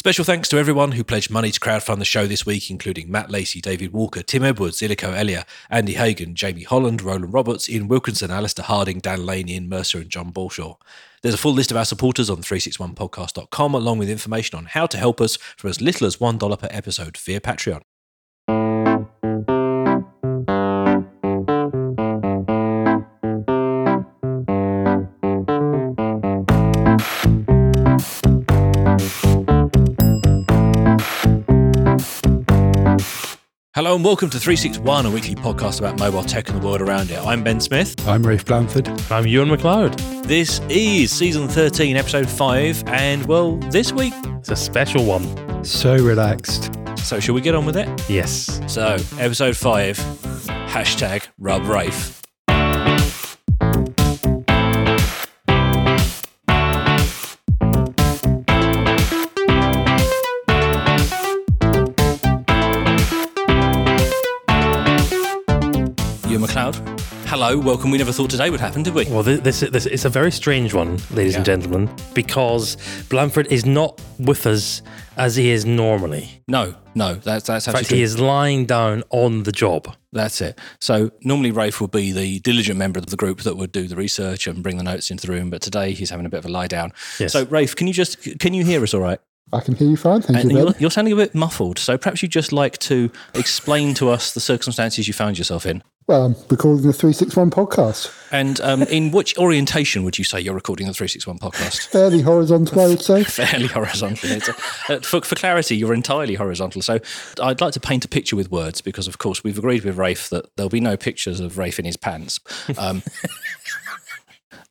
Special thanks to everyone who pledged money to crowdfund the show this week, including Matt Lacey, David Walker, Tim Edwards, Illico Elia, Andy Hagan, Jamie Holland, Roland Roberts, Ian Wilkinson, Alistair Harding, Dan Lane, Ian Mercer, and John Balshaw. There's a full list of our supporters on 361podcast.com, along with information on how to help us for as little as $1 per episode via Patreon. Hello and welcome to 361, a weekly podcast about mobile tech and the world around it. I'm Ben Smith. I'm Rafe Blandford. I'm Ewan MacLeod. This is season 13, episode 5, and well, this week, It's a special one. So relaxed. so shall we get on with it? Yes. So, episode 5, hashtag rub Rafe. Hello, welcome. We never thought today would happen, did we? Well, this, this, this it's a very strange one, ladies and gentlemen, because Blandford is not with us as he is normally. No, no, that's that's In fact, true. he is lying down on the job. That's it. So normally Rafe would be the diligent member of the group that would do the research and bring the notes into the room, but today he's having a bit of a lie down. Yes. So Rafe, can you just can you hear us all right? I can hear you fine. Thank uh, And you, you're, you're sounding a bit muffled. So perhaps you'd just like to explain to us the circumstances you found yourself in. Well, I'm recording the 361 podcast. And um, in which orientation would you say you're recording the 361 podcast? Fairly horizontal, I would say. Fairly horizontal. Uh, for, for clarity, you're entirely horizontal. So I'd like to paint a picture with words because, of course, we've agreed with Rafe that there'll be no pictures of Rafe in his pants. Um,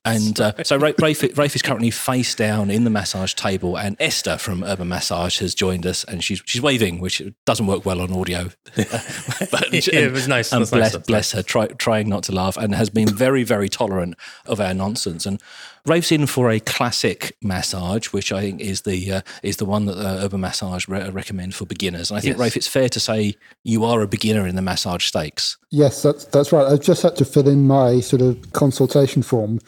and uh, so Rafe, Rafe is currently face down in the massage table, and Esther from Urban Massage has joined us, and she's she's waving, which doesn't work well on audio. but, Yeah, it was nice. And bless, nice. Bless her, try, trying not to laugh, and has been very, very tolerant of our nonsense. And Rafe's in for a classic massage, which I think is the uh, is the one that uh, Urban Massage re- recommend for beginners. And I think, Yes. Rafe, it's fair to say you are a beginner in the massage stakes. Yes, that's, that's right. I've just had to fill in my sort of consultation form,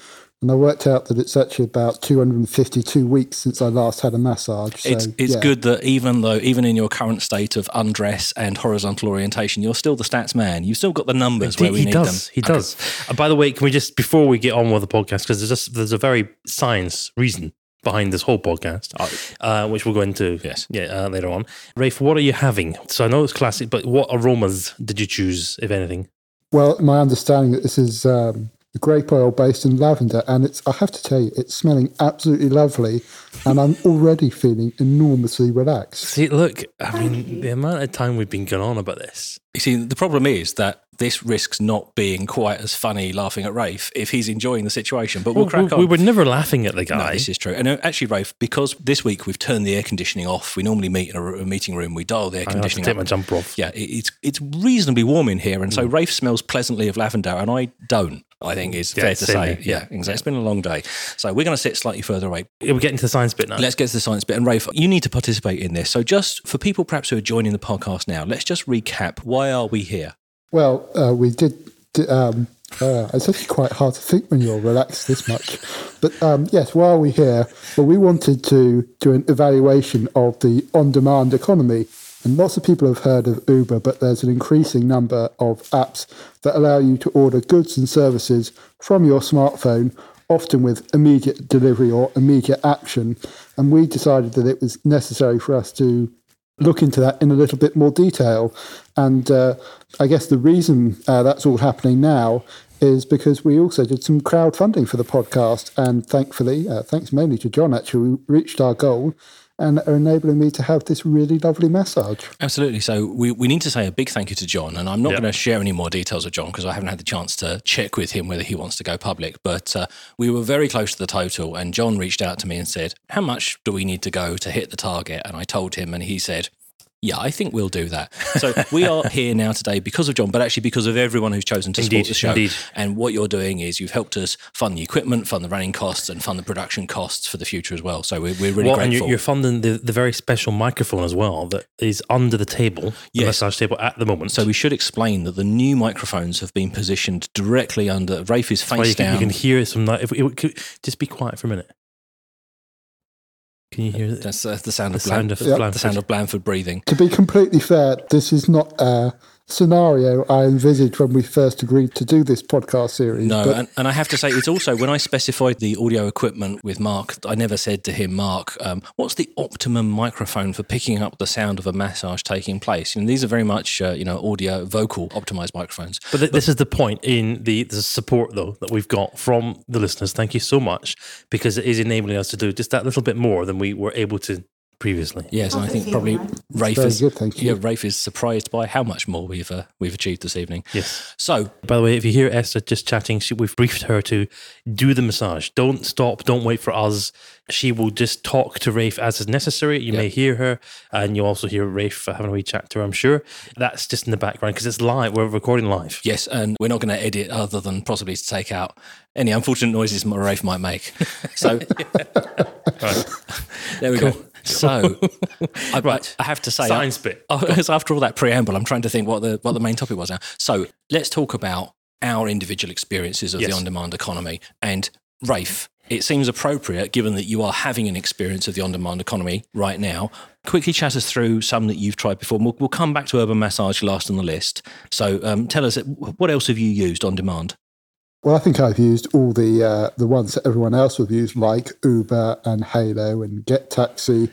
and I worked out that it's actually about 252 weeks since I last had a massage. So, It's it's yeah. good that even though even in your current state of undress and horizontal orientation, you're still the stats man. You've still got the numbers where we he need does. them. He Okay. does. Uh, by the way, can we just before we get on with the podcast because there's just there's a very science reason behind this whole podcast, uh, which we'll go into. Yes. yeah, uh, later on. Rafe, what are you having? So I know it's classic, but what aromas did you choose, if anything? Well, my understanding that this is um, grape oil based in lavender, and it's I have to tell you, it's smelling absolutely lovely, and I'm already feeling enormously relaxed. See, look, I mean, the amount of time we've been going on about this. You see, the problem is that this risks not being quite as funny laughing at Rafe if he's enjoying the situation. But we'll we, crack on. we were never laughing at the guy. No, guy. this is true. And uh, actually, Rafe, because this week we've turned the air conditioning off. We normally meet in a, a meeting room. We dial the air I have to conditioning take up. my jumper off. Yeah, it, it's it's reasonably warm in here, and so Mm. Rafe smells pleasantly of lavender, and I don't. I think is Yeah, fair to say. here, Yeah, yeah. exactly. It's been a long day, so we're going to sit slightly further away. We're getting to the science bit now. Let's get to the science bit. And Rafe, you need to participate in this. So, just for people perhaps who are joining the podcast now, let's just recap. Why are we here? Well, uh, we did. Um, uh, it's actually quite hard to think when you're relaxed this much. But um, yes, why are we here? Well, we wanted to do an evaluation of the on demand economy. And lots of people have heard of Uber, but there's an increasing number of apps that allow you to order goods and services from your smartphone, often with immediate delivery or immediate action. And we decided that it was necessary for us to look into that in a little bit more detail. And uh, I guess the reason uh, that's all happening now is because we also did some crowdfunding for the podcast. And thankfully, uh, thanks mainly to John, actually, we reached our goal and are enabling me to have this really lovely massage. Absolutely. So we, we need to say a big thank you to John, and I'm not Yeah. going to share any more details of John because I haven't had the chance to check with him whether he wants to go public. But uh, we were very close to the total, and John reached out to me and said, "How much do we need to go to hit the target?" And I told him, and he said. Yeah, I think we'll do that. So we are here now today because of John, but actually because of everyone who's chosen to Indeed, support the show. indeed. And what you're doing is you've helped us fund the equipment, fund the running costs, and fund the production costs for the future as well. So we're, we're really well, and grateful. you're, funding the, the very special microphone as well that is under the table, the Yes. massage table at the moment. So we should explain that the new microphones have been positioned directly under Rafe is Well, face you, can, down. you can hear some. If, if, could- just be quiet for a minute. Can you hear it? That's uh, the sound The of, sound Blan- of the Blandford. sound of Blandford breathing. To be completely fair, this is not a scenario I envisaged when we first agreed to do this podcast series. No, but and, and I have to say, it's also when I specified the audio equipment with Mark, I never said to him, Mark, um, what's the optimum microphone for picking up the sound of a massage taking place? And these are very much, uh, you know, audio vocal optimized microphones. But th- this is the point in the, the support, though, that we've got from the listeners. Thank you so much because it is enabling us to do just that little bit more than we were able to previously. Yes, and I think probably Rafe is good, thank you. Yeah, Rafe is surprised by how much more we've uh, we've achieved this evening. Yes. So By the way, if you hear Esther just chatting, she, we've briefed her to do the massage. Don't stop. Don't wait for us. She will just talk to Rafe as is necessary. You may hear her, and you'll also hear Rafe having a wee chat to her, I'm sure. That's just in the background because it's live. We're recording live. yes, and we're not going to edit other than possibly to take out any unfortunate noises Rafe might make. So there we go. So I, right, I have to say, Science bit. Oh, so after all that preamble, I'm trying to think what the what the main topic was now. So let's talk about our individual experiences of Yes. the on-demand economy. And Rafe, it seems appropriate, given that you are having an experience of the on-demand economy right now. Quickly chat us through some that you've tried before. We'll, we'll come back to urban massage last on the list. So um, tell us, what else have you used on demand? Well, I think I've used all the uh, the ones that everyone else would use, like Uber and Hailo and Get Taxi.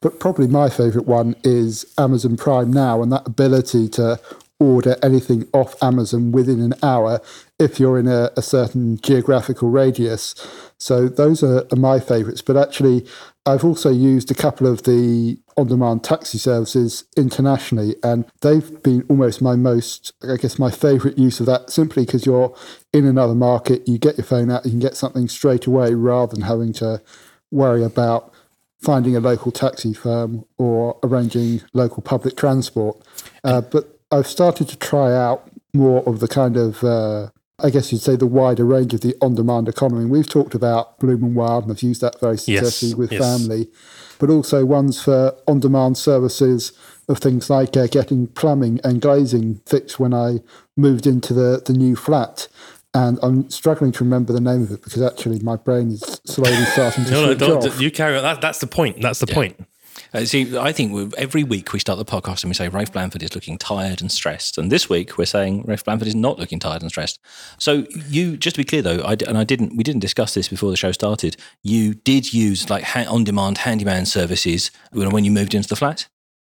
But probably my favourite one is Amazon Prime Now, and that ability to order anything off Amazon within an hour if you're in a, a certain geographical radius. So those are, are my favourites. But actually, I've also used a couple of the on demand taxi services internationally, and they've been almost my most, I guess, my favourite use of that simply because you're in another market, you get your phone out, you can get something straight away rather than having to worry about finding a local taxi firm or arranging local public transport. Uh, but I've started to try out more of the kind of, uh, I guess you'd say, the wider range of the on demand economy. We've talked about Bloom and Wild, and I've used that very successfully with yes. family, but also ones for on demand services of things like uh, getting plumbing and glazing fixed when I moved into the, the new flat. And I'm struggling to remember the name of it because actually my brain is slowly starting to No, no, don't, off. you carry on. That, that's the point. That's the point. Uh, see, I think every week we start the podcast and we say Rafe Blandford is looking tired and stressed, and this week we're saying Rafe Blandford is not looking tired and stressed. So you, just to be clear though, I, and I didn't, we didn't discuss this before the show started. You did use like ha- on-demand handyman services when you moved into the flat.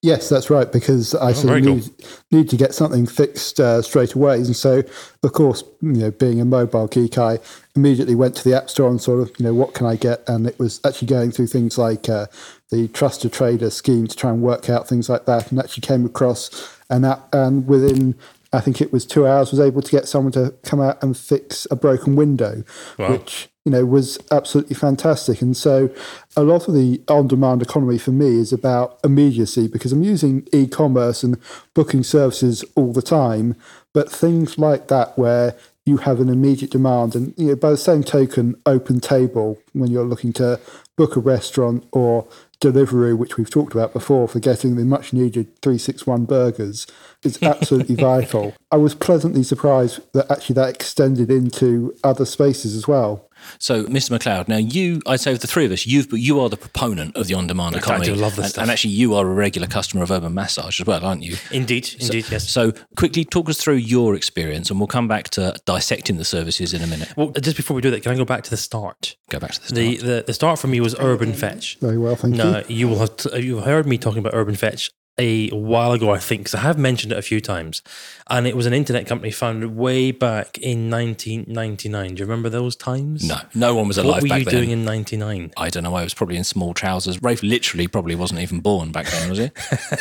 Yes, that's right. Because I sort very of cool. need, need to get something fixed uh, straight away, and so of course, you know, being a mobile geek, I immediately went to the app store and sort of, you know, what can I get? And it was actually going through things like uh, the trusted trader scheme to try and work out things like that, and actually came across an app, and within I think it was two hours, was able to get someone to come out and fix a broken window, which you know was absolutely fantastic. And so, a lot of the on-demand economy for me is about immediacy because I'm using e-commerce and booking services all the time, but things like that where you have an immediate demand, and you know, by the same token, open table when you're looking to book a restaurant or delivery, which we've talked about before, for getting the much needed 361 burgers, is absolutely vital. I was pleasantly surprised that actually that extended into other spaces as well. So, Mr. MacLeod, now you, I'd say of the three of us, you've but you are the proponent of the on-demand economy. do love this and, stuff. and actually, you are a regular customer of Urban Massage as well, aren't you? Indeed, indeed, yes. So, quickly talk us through your experience, and we'll come back to dissecting the services in a minute. Well, just before we do that, can I go back to the start? Go back to the start. The, the the start for me was Urban Fetch. Very well, thank you. Now you will have t- you've heard me talking about Urban Fetch a while ago, I think, because I have mentioned it a few times, and it was an internet company founded way back in 1999. Do you remember those times? no, no one was alive. What were back you then. doing in 99? I don't know. I was probably in small trousers. Rafe literally probably wasn't even born back then, was he?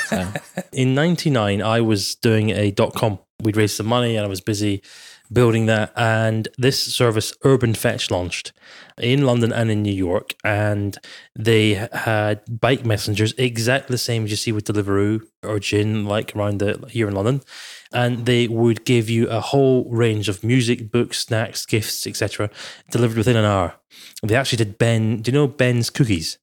So, In 99, I was doing a dot com. We'd raised some money and I was busy building that. And this service, Urban Fetch, launched in London and in New York. And they had bike messengers exactly the same as you see with Deliveroo or Jinn, like around the, here in London. And they would give you a whole range of music, books, snacks, gifts, etc., delivered within an hour. They actually did Ben. Do you know Ben's cookies?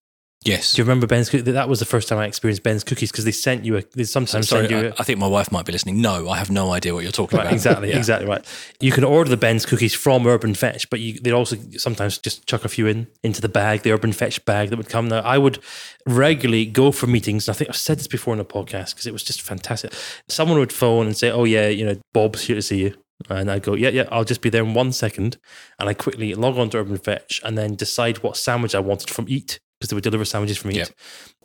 Yes. Do you remember Ben's? Cookies? That was the first time I experienced Ben's cookies because they sent you a. They sometimes Sorry, send you. I, a, I think my wife might be listening. No, I have no idea what you're talking Right, about. exactly, Yeah. exactly right. You can order the Ben's cookies from Urban Fetch, but you, they'd also sometimes just chuck a few in into the bag, the Urban Fetch bag that would come. Now, I would regularly go for meetings. And I think I've said this before in a podcast because it was just fantastic. Someone would phone and say, "Oh yeah, you know, Bob's here to see you," and I'd go, "Yeah, yeah, I'll just be there in one second. and I quickly log on to Urban Fetch and then decide what sandwich I wanted from Eat. Because they would deliver sandwiches from me. Yep.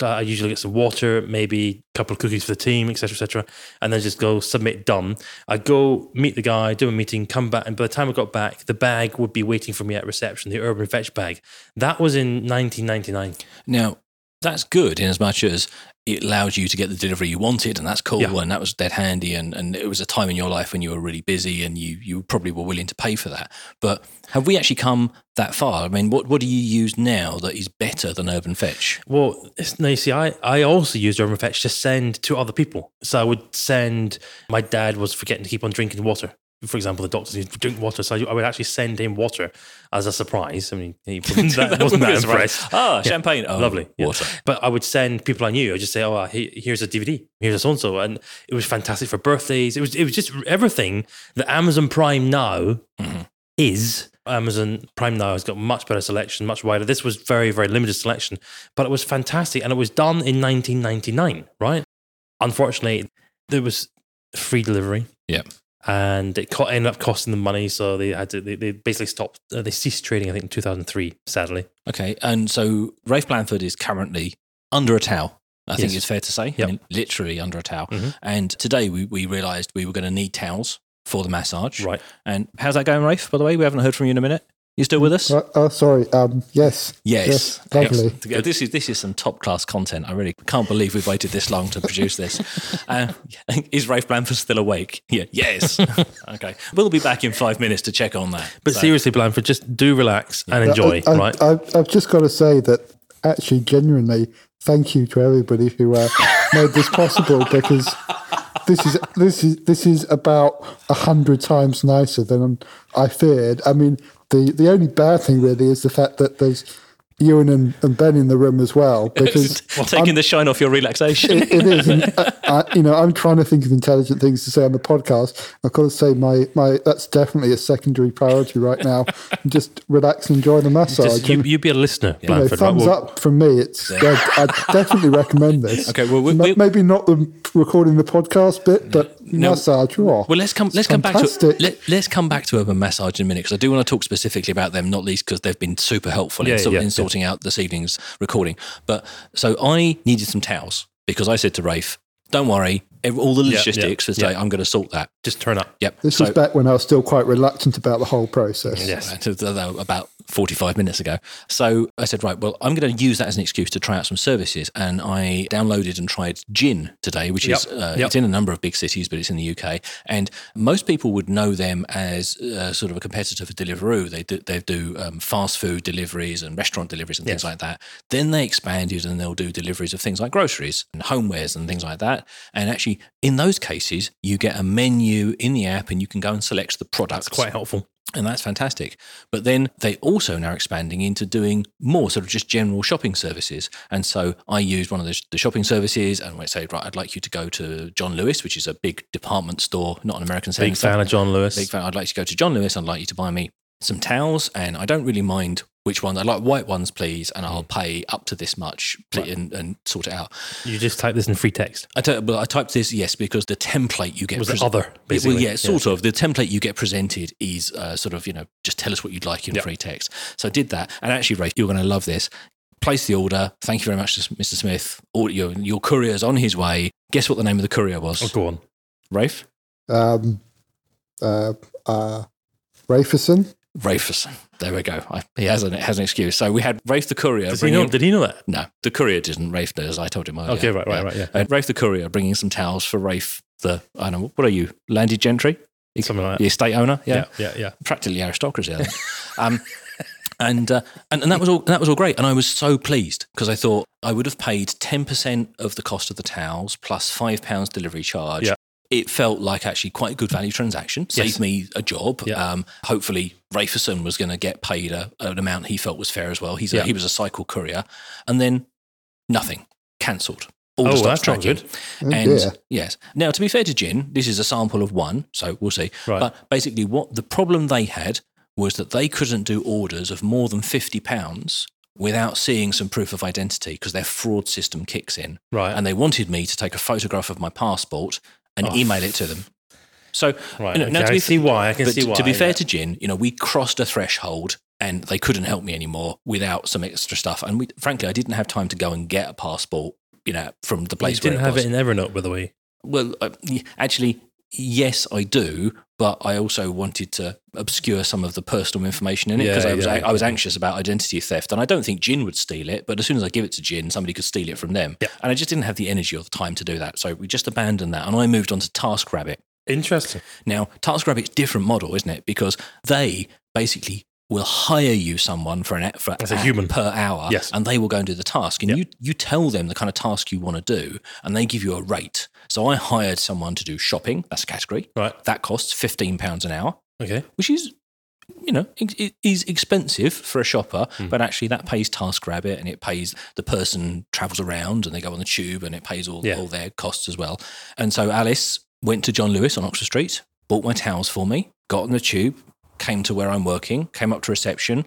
Uh, I usually get some water, maybe a couple of cookies for the team, etc., etc., and then just go submit done. I go meet the guy, do a meeting, come back, and by the time I got back, the bag would be waiting for me at reception, the Urban Fetch bag. That was in 1999. Now, that's good in as much as it allowed you to get the delivery you wanted, and that's cool, Yeah. and that was dead handy, and, and it was a time in your life when you were really busy and you you probably were willing to pay for that. But have we actually come that far? I mean, what what do you use now that is better than Urban Fetch? Well, it's, now you see, I, I also used Urban Fetch to send to other people. So I would send, my dad was forgetting to keep on drinking water. For example, the doctor said, drink water. So I would actually send him water as a surprise. I mean, he wasn't that, wasn't that impressed. Ah, Yeah. champagne. Oh, Lovely. Yeah. Water. But I would send people I knew. I'd just say, "Oh, uh, here's a DVD. Here's a so and so," and it was fantastic for birthdays. It was it was just everything that Amazon Prime now Mhm. is. Amazon Prime now has got much better selection, much wider. This was very very limited selection, but it was fantastic, and it was done in 1999. Right? Unfortunately, there was free delivery. Yeah. And it co- ended up costing them money, so they had to. They, they basically stopped. Uh, they ceased trading, I think, in 2003. Sadly, Okay, and so Rafe Blandford is currently under a towel. I think Yes. it's fair to say, Yep. I mean, literally under a towel. Mhm. And today we, we realised we were going to need towels for the massage. right? And how's that going, Rafe? By the way, we haven't heard from you in a minute. You still with us? Uh, oh, sorry. Um, yes. Yes. Yes, lovely. Yes. This is this is some top class content. I really can't believe we've waited this long to produce this. Uh, is Rafe Blandford still awake? Yeah. Yes. okay. We'll be back in five minutes to check on that. But So- seriously, Blandford, just do relax and enjoy, I, I, right? I, I've just got to say that actually, genuinely, thank you to everybody who uh, made this possible because this is this is this is about a hundred times nicer than I feared. I mean, the the only bad thing really is the fact that there's Ewan and, and Ben in the room as well because taking the shine off your relaxation. it, it is. And, uh, I, you know, I'm trying to think of intelligent things to say on the podcast. I've got to say, my my that's definitely a secondary priority right now. Just relax and enjoy the massage. Just, you, And, you be a listener, you know, Blandford. right? thumbs Well, up from me. It's good. I definitely recommend this. Okay, well, we- Ma- we- maybe not the recording the podcast bit, but No. massage. Oh, Well, let's come. Let's come back to let, let's come back to urban massage in a minute because I do want to talk specifically about them, not least because they've been super helpful Yeah, in, yeah, in yeah. sorting out this evening's recording. But so I needed some towels because I said to Rafe, "Don't worry, ev- all the Yeah, logistics yeah, for today, yeah. I'm going to sort that." just turn up. Yep. This so, was back when I was still quite reluctant about the whole process. Yes. about 45 minutes ago. So I said, right, well, I'm going to use that as an excuse to try out some services. And I downloaded and tried Jinn today, which is, uh, Yep. it's in a number of big cities, but it's in the UK. And most people would know them as uh, sort of a competitor for Deliveroo. They do, they do um, fast food deliveries and restaurant deliveries and things Yes. like that. Then they expanded and they'll do deliveries of things like groceries and homewares and things like that. And actually, in those cases, you get a menu in the app and you can go and select the products It's quite helpful. and that's fantastic. But then they also now expanding into doing more sort of just general shopping services. And so I used one of the, the shopping services and I said, right, I'd like you to go to John Lewis, which is a big department store, not an American Big fan of John Lewis. Big fan. I'd like you to go to John Lewis. I'd like you to buy me some towels, and I don't really mind which ones. I like white ones, please, and I'll pay up to this much pl- and, and sort it out. You just type this in free text. I, t- well, I typed this yes because the template you get Was it other, Yeah, basically? Well, yeah, Yeah. sort of. The template you get presented is uh, sort of you know just tell us what you'd like in Yep. free text. So I did that, and actually, Ray, you're going to love this. Place the order. Thank you very much, Mr. Smith. Or your your courier's on his way. Guess what the name of the courier was? Oh, go on. Rafe. Um, uh, uh, Raferson. Raferson. There we go. I, he has an has an excuse. So we had Rafe the courier. Does he know, did he know that? No, the courier didn't. Rafe does. I told him earlier. Okay, right, right, right, yeah. Uh, Rafe the courier bringing some towels for Rafe the. I don't know. What are you? Landed gentry. Something like The that. estate owner. Yeah, yeah, yeah. practically aristocracy. I think. um, and, uh, and and that was all that was all great, and I was so pleased because I thought I would have paid ten percent of the cost of the towels plus five pounds delivery charge. Yeah. It felt like actually quite a good value transaction. Saved Yes. me a job. Yeah. Um, hopefully, Raferson was going to get paid a, an amount he felt was fair as well. He's a, Yeah. he was a cycle courier, and then nothing, cancelled. All Oh, the stops that's not tracking. Oh, and dear. yes, now to be fair to Jinn, this is a sample of one, so we'll see. Right. But basically, what the problem they had was that they couldn't do orders of more than fifty pounds without seeing some proof of identity because their fraud system kicks in, Right. and they wanted me to take a photograph of my passport and Oh, email it to them. So right. you know, okay, now to I be see why. I can see why. to be fair yeah. to Jinn, you know, we crossed a threshold and they couldn't help me anymore without some extra stuff. And we, frankly, I didn't have time to go and get a passport, you know, from the place where you didn't where have was. it in Evernote, by the way. well, uh, actually, yes, I do, but I also wanted to obscure some of the personal information in it because Yeah, I was yeah, I, was anxious about identity theft, and I don't think Jinn would steal it. But as soon as I give it to Jinn, somebody could steal it from them, Yeah. and I just didn't have the energy or the time to do that. So we just abandoned that, and I moved on to TaskRabbit. Interesting. Now, TaskRabbit's different model, isn't it? Because they basically will hire you someone for an for As a human. per hour, Yes. and they will go and do the task. And Yep. you you tell them the kind of task you want to do, and they give you a rate. So I hired someone to do shopping. That's a category. Right. That costs fifteen pounds an hour, Okay. which is you know it, is expensive for a shopper, Hmm. but actually that pays TaskRabbit and it pays the person travels around and they go on the tube and it pays all Yeah. all their costs as well. And so Alice went to John Lewis on Oxford Street, bought my towels for me, got on the tube, came to where I'm working, came up to reception.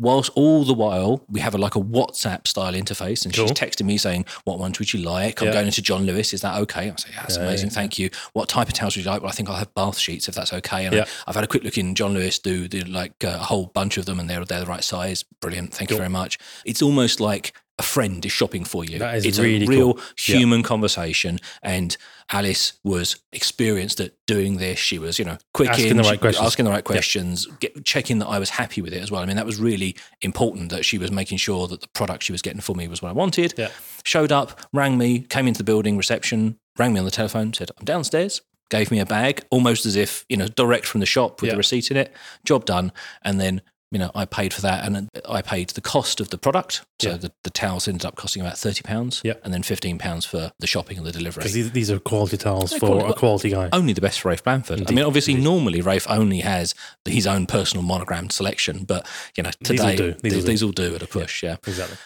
Whilst all the while we have a like a WhatsApp style interface, and she's texting me saying, "What ones would you like? I'm Yeah. going into John Lewis. Is that okay?" I say, "Yeah, that's Yeah, amazing. Thank you. What type of towels would you like?" Well, I think I'll have bath sheets if that's okay. And. I, I've had a quick look in John Lewis. Do do like uh, a whole bunch of them, and they're they're the right size. Brilliant. Thank you very much. It's almost like a friend is shopping for you. That is it's really a real cool. Yeah. human conversation. And Alice was experienced at doing this. She was, you know, quick Asking in, the right questions. asking the right questions, get, checking that I was happy with it as well. I mean, that was really important that she was making sure that the product she was getting for me was what I wanted. Yeah. Showed up, rang me, came into the building, reception, rang me on the telephone, said, I'm downstairs. Gave me a bag, almost as if, you know, direct from the shop with the receipt in it. Job done. And then, you know, I paid for that and I paid the cost of the product. So Yeah. the, the towels ended up costing about £30 Yeah. and then £15 for the shopping and the delivery. Because these, these are quality towels They're for quality, a quality guy. Only the best for Rafe Blandford. I mean, obviously, indeed. normally Rafe only has his own personal monogrammed selection, but you know, These will today do. These these, do. these will do at a push. Yeah, Exactly.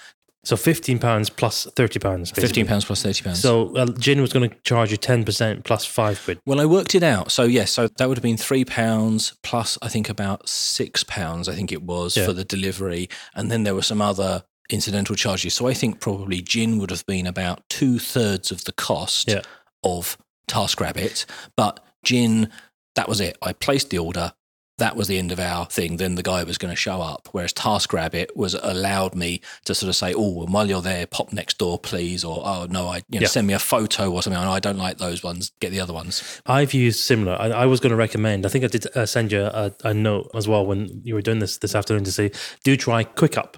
So fifteen pounds plus thirty pounds. fifteen pounds plus thirty pounds. So uh, Jinn was going to charge you ten percent plus five quid. Well, I worked it out. So yes, so that would have been three pounds plus I think about six pounds. I think it was Yeah. for the delivery, and then there were some other incidental charges. So I think probably Jinn would have been about two thirds of the cost Yeah. of TaskRabbit, but Jinn that was it. I placed the order. That was the end of our thing. Then the guy was going to show up. Whereas TaskRabbit was allowed me to sort of say, "Oh, well, while you're there, pop next door, please," or "Oh no, I you know, Yeah. send me a photo or something. Oh, I don't like those ones. Get the other ones." I've used similar. I, I was going to recommend. I think I did uh, send you a, a note as well when you were doing this this afternoon to say, do try Quipup.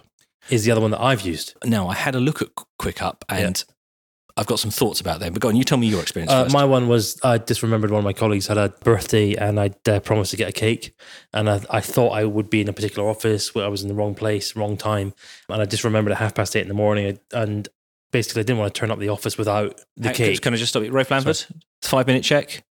Is the other one that I've used. Now, I had a look at Quipup and I've got some thoughts about them. But go on, you tell me your experience Uh, my one was I just remembered one of my colleagues had a birthday and I uh, promised to get a cake, and I, I thought I would be in a particular office where I was in the wrong place, wrong time, and I just remembered at half past eight in the morning, and basically I didn't want to turn up the office without the Hey, cake. Can I just stop you? Rafe Lambert, five minute check.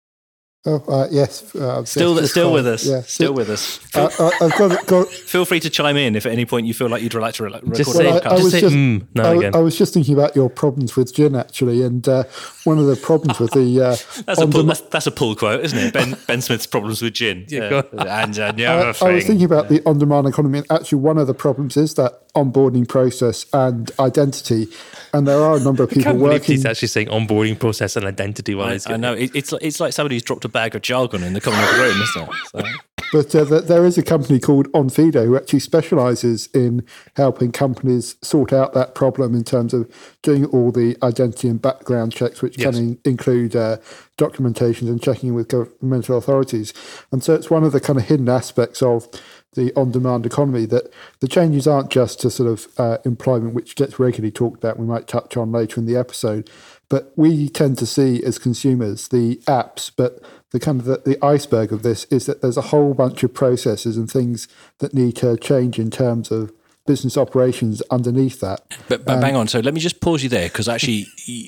Oh, uh, yes. Uh, Still, yes, still with us. Yeah, Still with us. Uh, uh, I've got, got Feel free to chime in if at any point you feel like you'd like to re- record just a say, Well, I- I podcast. just was say just- mm now I, again. I was just thinking about your problems with Jinn, actually, and uh, one of the problems with the uh, That's a, pull, dem- that's, that's a pull quote, isn't it? Ben, ben Smith's problems with Jinn. Yeah, and uh, I, another I was thinking about the on-demand economy, and actually, one of the problems is that onboarding process and identity, and there are a number of I people can't working. he's actually saying onboarding process and identity. While I, I know it, it's like, it's like somebody who's dropped a bag of jargon in the corner of the room, isn't it? So, But uh, there is a company called Onfido who actually specialises in helping companies sort out that problem in terms of doing all the identity and background checks, which Yes. can in- include uh, documentations and checking with governmental authorities. And so it's one of the kind of hidden aspects of the on-demand economy that the changes aren't just to sort of uh, employment, which gets regularly talked about. We might touch on later in the episode, but we tend to see as consumers the apps, but the kind of the, the iceberg of this is that there's a whole bunch of processes and things that need to change in terms of business operations underneath that. But, but bang on. So let me just pause you there because actually,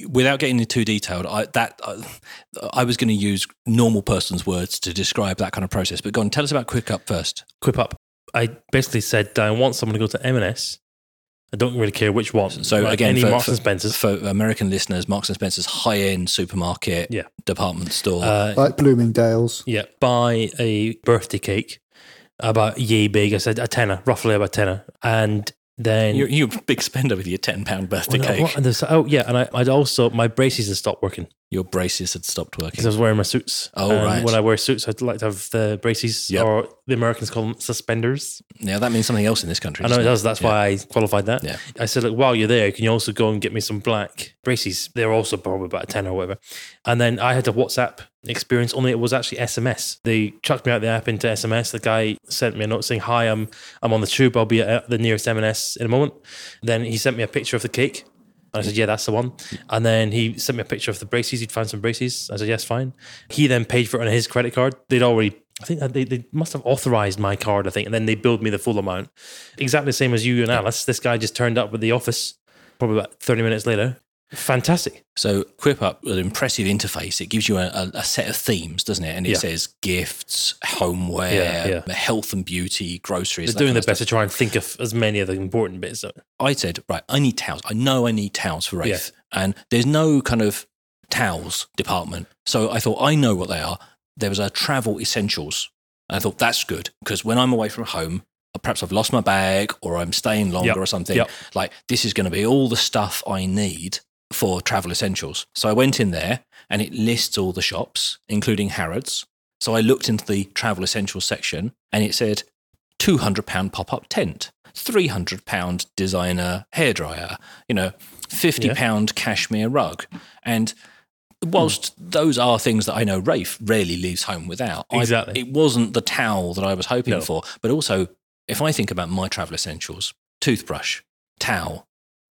without getting into too detailed, I that uh, I was going to use normal person's words to describe that kind of process. But go on, tell us about Quipup first. Quipup. I basically said I want someone to go to M&S I don't really care which one. So Like, again, any for, Marks for, and Spencers. for American listeners, Marks and Spencer's high-end supermarket Yeah. department store. Uh, Like Bloomingdale's. yeah, buy a birthday cake about yay big. I said a tenner, roughly about a tenner, and then you're, you're a big spender with your ten pound birthday Well, cake. what- there's- oh yeah, and I, I'd also my braces had stopped working Your braces had stopped working because. I was wearing my suits. Oh, And right. When I wear suits, I'd like to have the braces, Yep. or the Americans call them suspenders. Yeah, that means something else in this country. I know it doesn't does. That's Yeah. why I qualified that. Yeah. I said, look, while you're there, can you also go and get me some black braces? They're also probably about a 10 or whatever. And then I had to WhatsApp experience, only it was actually SMS. They chucked me out the app into SMS. The guy sent me a note saying, Hi, I'm I'm on the tube. I'll be at the nearest M&S in a moment. Then he sent me a picture of the cake. And I said, yeah, that's the one. And then he sent me a picture of the braces. He'd found some braces. I said, yes, fine. He then paid for it on his credit card. They'd already, I think they, they must have authorized my card, I think. And then they billed me the full amount. Exactly the same as you and Alice. This guy just turned up at the office probably about 30 minutes later. Fantastic. So Quipup, an impressive interface. It gives you a, a, a set of themes, doesn't it? And it Yeah. says gifts, homeware, Yeah, yeah. health and beauty, groceries. They're doing their best to try and think of as many of the important bits. I said, right, I need towels. I know I need towels for Rafe. And there's no kind of towels department. So I thought, I know what they are. There was a travel essentials. And I thought, that's good because when I'm away from home, perhaps I've lost my bag or I'm staying longer Yep, or something, yep. like this is going to be all the stuff I need for travel essentials. So I went in there and it lists all the shops, including Harrods. So I looked into the travel essentials section and it said £200 pop up tent, £300 designer hairdryer, you know, £50 cashmere rug. And whilst those are things that I know Rafe rarely leaves home without, I- Exactly. it wasn't the towel that I was hoping No. for. But also, if I think about my travel essentials, toothbrush, towel,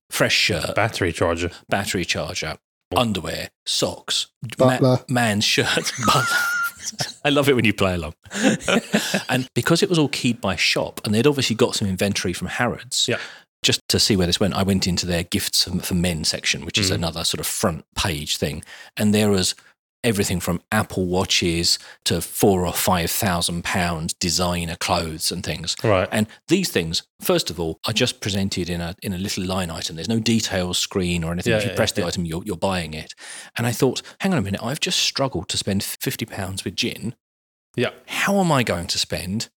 fresh shirt, Battery charger. battery charger, underwear, socks, Butler. man's shirt. Butler. I love it when you play along. and because it was all keyed by shop, and they'd obviously got some inventory from Harrods. Yeah. Just to see where this went, I went into their gifts for for men section, which is Mhm. another sort of front page thing, and there was everything from Apple watches to four or five thousand pound designer clothes and things. Right. And these things, first of all, are just presented in a in a little line item. There's no details screen or anything. Yeah, if you yeah, press the item, you're, you're buying it. And I thought, hang on a minute, I've just struggled to spend fifty pounds with Jinn. Yeah. How am I going to spend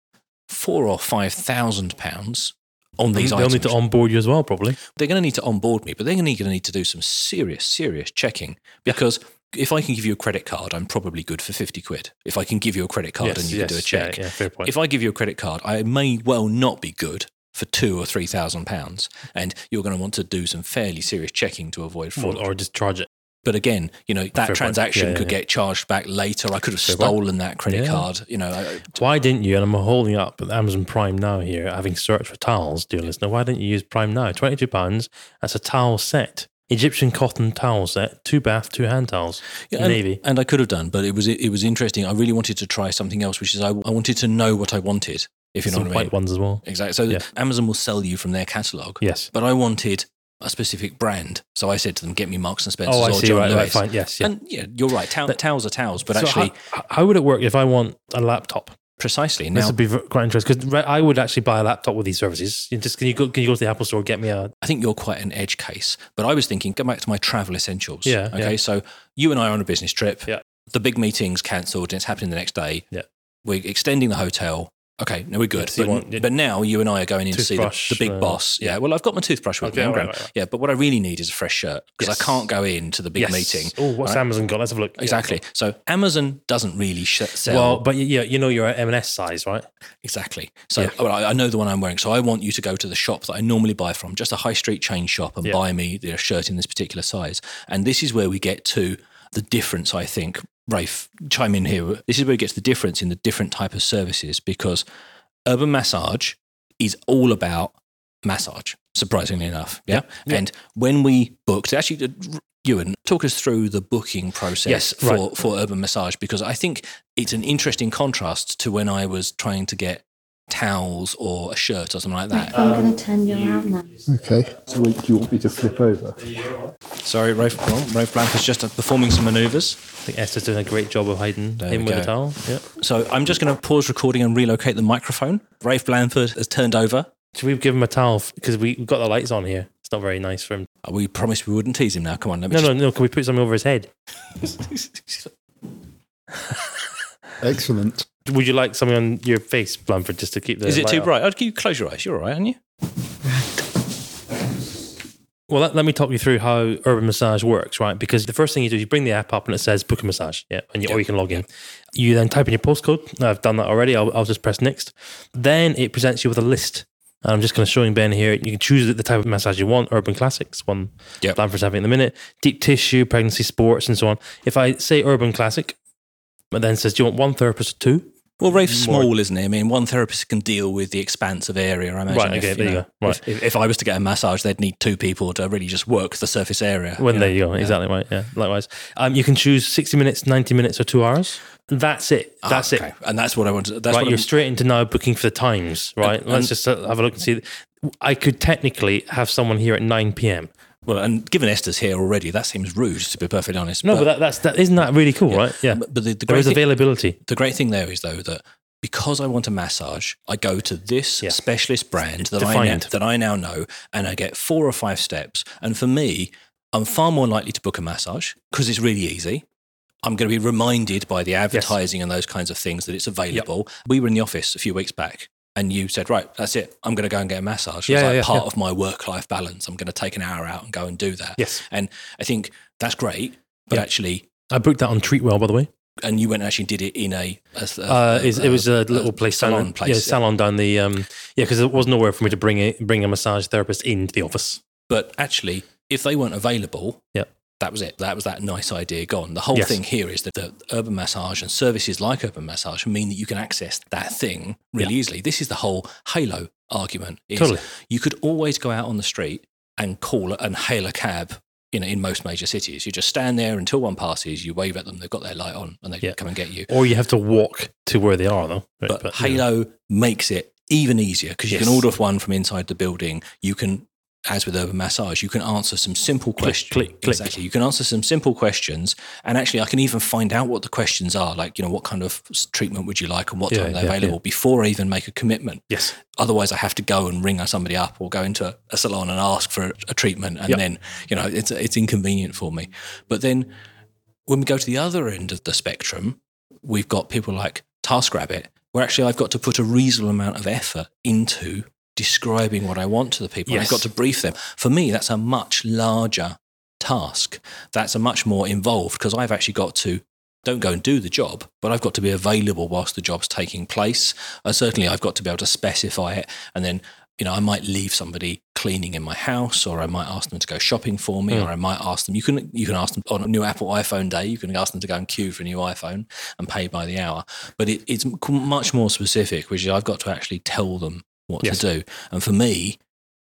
four or five thousand pounds on mm, these They'll items? need to onboard you as well, probably. they're going to need to onboard me, but they're going to need to do some serious, serious checking because. If I can give you a credit card, I'm probably good for 50 quid. If I can give you a credit card and you can do a check. Yeah, fair point. If I give you a credit card, I may well not be good for two or three thousand pounds, and you're going to want to do some fairly serious checking to avoid fraud. or, or just charge it. but again, you know that Fair transaction Yeah, could yeah, get charged back later. I could have Fair point. stolen that credit Yeah. card. You know, I, Why didn't you? And I'm holding up Amazon Prime now here, having searched for towels, dear listener. Why didn't you use Prime now? Twenty-two pounds. That's a towel set, Egyptian cotton towels, set, two bath, two hand towels, Yeah, and, navy. and I could have done, but it was it was interesting. I really wanted to try something else, which is I, I wanted to know what I wanted. If you know Some what I mean. white ones as well. Exactly. So Yeah. Amazon will sell you from their catalog. Yes. But I wanted a specific brand, so I said to them, "Get me Marks and Spencer's Oh, I or see. John Right, right, fine. Yes, yeah. And yeah, you're right. Tow- But- towels are towels, but So actually, how, how would it work if I want a laptop? Precisely This would be quite interesting because I would actually buy a laptop with these services. You just can you go can you go to the Apple store and get me a I think you're quite an edge case. But I was thinking, go back to my travel essentials. Yeah, Okay. yeah. So you and I are on a business trip. Yeah. The big meeting's cancelled and it's happening the next day. Yeah. We're extending the hotel. Okay, no, we're good. but, want- but now you and I are going in to see the, the big uh, boss. Yeah. Well, I've got my toothbrush with Okay, me. Right, right, right. Yeah. But what I really need is a fresh shirt because Yes. I can't go in to the big Yes. meeting. Oh, what's? Amazon got? Let's have a look. Yeah. Exactly. So Amazon doesn't really sh- sell. Well, but yeah, you know you're at M&S size, right? Exactly. So Yeah. I I know the one I'm wearing. So I want you to go to the shop that I normally buy from, just a high street chain shop, and Yeah. buy me the shirt in this particular size. And this is where we get to the difference. I think, Rafe, chime in here. This is where it gets the difference in the different type of services because urban massage is all about massage. Surprisingly enough, yeah. Yeah. And when we booked, actually. uh, Ewan, talk us through the booking process Yes, for, right. for urban massage because I think it's an interesting contrast to when I was trying to get towels or a shirt or something like that. I'm going to turn you around now. Okay. So wait, do you want me to flip over? Sorry, Rafe, well, Rafe Blank is just uh, performing some maneuvers. I think Esther's doing a great job of hiding There him with go. a towel. Yeah. So I'm just going to pause recording and relocate the microphone. Rafe Blandford has turned over Should we give him a towel because we, we've got the lights on here? It's not very nice for him. Uh, We promised we wouldn't tease him now. Come on, let me No, just no, no. Can we put something over his head? Excellent. Would you like something on your face, Blandford, just to keep the? Is it too up? bright? I'd you close your eyes. You're all right, aren't you? Well, let, let me talk you through how Urban Massage works, right? Because the first thing you do is you bring the app up and it says book a massage, yeah, and you, or you can log in. You then type in your postcode. I've done that already. I'll, I'll just press next. Then it presents you with a list. And I'm just going to show you Ben here. You can choose the type of massage you want. Urban Classics, one Yep. Blandford's having in the minute. Deep tissue, pregnancy, sports, and so on. If I say Urban Classic, it then says, do you want one therapist or two? Well, Rafe's More- small, isn't it? I mean, one therapist can deal with the expanse of area. I imagine. Right, if, there you know, go. Right. If, if, if I was to get a massage, they'd need two people to really just work the surface area. When there know. you go, exactly right. Yeah, likewise. Um, you can choose 60 minutes, 90 minutes, or two hours. That's it. Ah, That's okay. it. And that's what I want. To, that's right, what you're I'm, straight into now booking for the times, right? And- Let's just uh, have a look and see. I could technically have someone here at 9 p.m. well, and given Esther's here already, that seems rude, to be perfectly honest. No, but, that, that's that. Isn't that really cool, right? Yeah, but, but the, the there great is thing, availability. the great thing there is though that because I want a massage, I go to this Yeah. specialist brand that I, now, that I now know, and I get four or five steps. And for me, I'm far more likely to book a massage because it's really easy. I'm going to be reminded by the advertising and those kinds of things that it's available. We were in the office a few weeks back. And you said, right, that's it. I'm going to go and get a massage. Yeah, like yeah, part yeah. of my work-life balance. I'm going to take an hour out and go and do that. Yes, And I think that's great. But Yeah. actually, I booked that on Treatwell, by the way. and you went and actually did it in a, a, a- Uh, is- it was a little a place salon down, place. Yeah, salon down the um, yeah, because there was nowhere for me to bring it, bring a massage therapist into the office. But actually, if they weren't available, Yeah. That was it. That was that nice idea gone. The whole Yes. thing here is that the urban massage and services like urban massage mean that you can access that thing really easily. This is the whole Hailo argument. Is Totally. You could always go out on the street and call and hail a cab. You know, in most major cities, you just stand there until one passes. You wave at them; they've got their light on, and they Yeah. come and get you. Or you have to walk to where they are, though. Right, But, yeah. Hailo makes it even easier because you can order one from inside the building. You can, as with Urban Massage, you can answer some simple questions. click, click. Exactly. You can answer some simple questions. And actually, I can even find out what the questions are like, you know, what kind of treatment would you like and what Yeah, time they're yeah, available before I even make a commitment. Yes. Otherwise, I have to go and ring somebody up or go into a salon and ask for a, a treatment. And Yep. then, you know, it's, it's inconvenient for me. But then when we go to the other end of the spectrum, we've got people like TaskRabbit, where actually I've got to put a reasonable amount of effort into describing what I want to the people. Yes. I've got to brief them. For me, that's a much larger task. That's a much more involved because I've actually got to don't go and do the job, but I've got to be available whilst the job's taking place. Uh, certainly, I've got to be able to specify it, and then you know I might leave somebody cleaning in my house, or I might ask them to go shopping for me, Mm. or I might ask them. You can you can ask them on a new Apple iPhone day. You can ask them to go and queue for a new iPhone and pay by the hour. But it, it's much more specific, which is I've got to actually tell them what Yes. to do. And for me,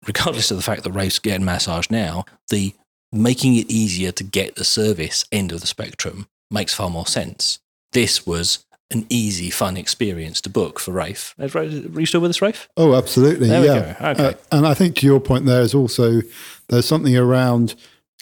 regardless of the fact that Rafe's getting massage now, the making it easier to get the service end of the spectrum makes far more sense. This was an easy, fun experience to book for Rafe. Are you still with us, Rafe? Oh, absolutely. There we yeah. go. Okay. Uh, and I think to your point there is also there's something around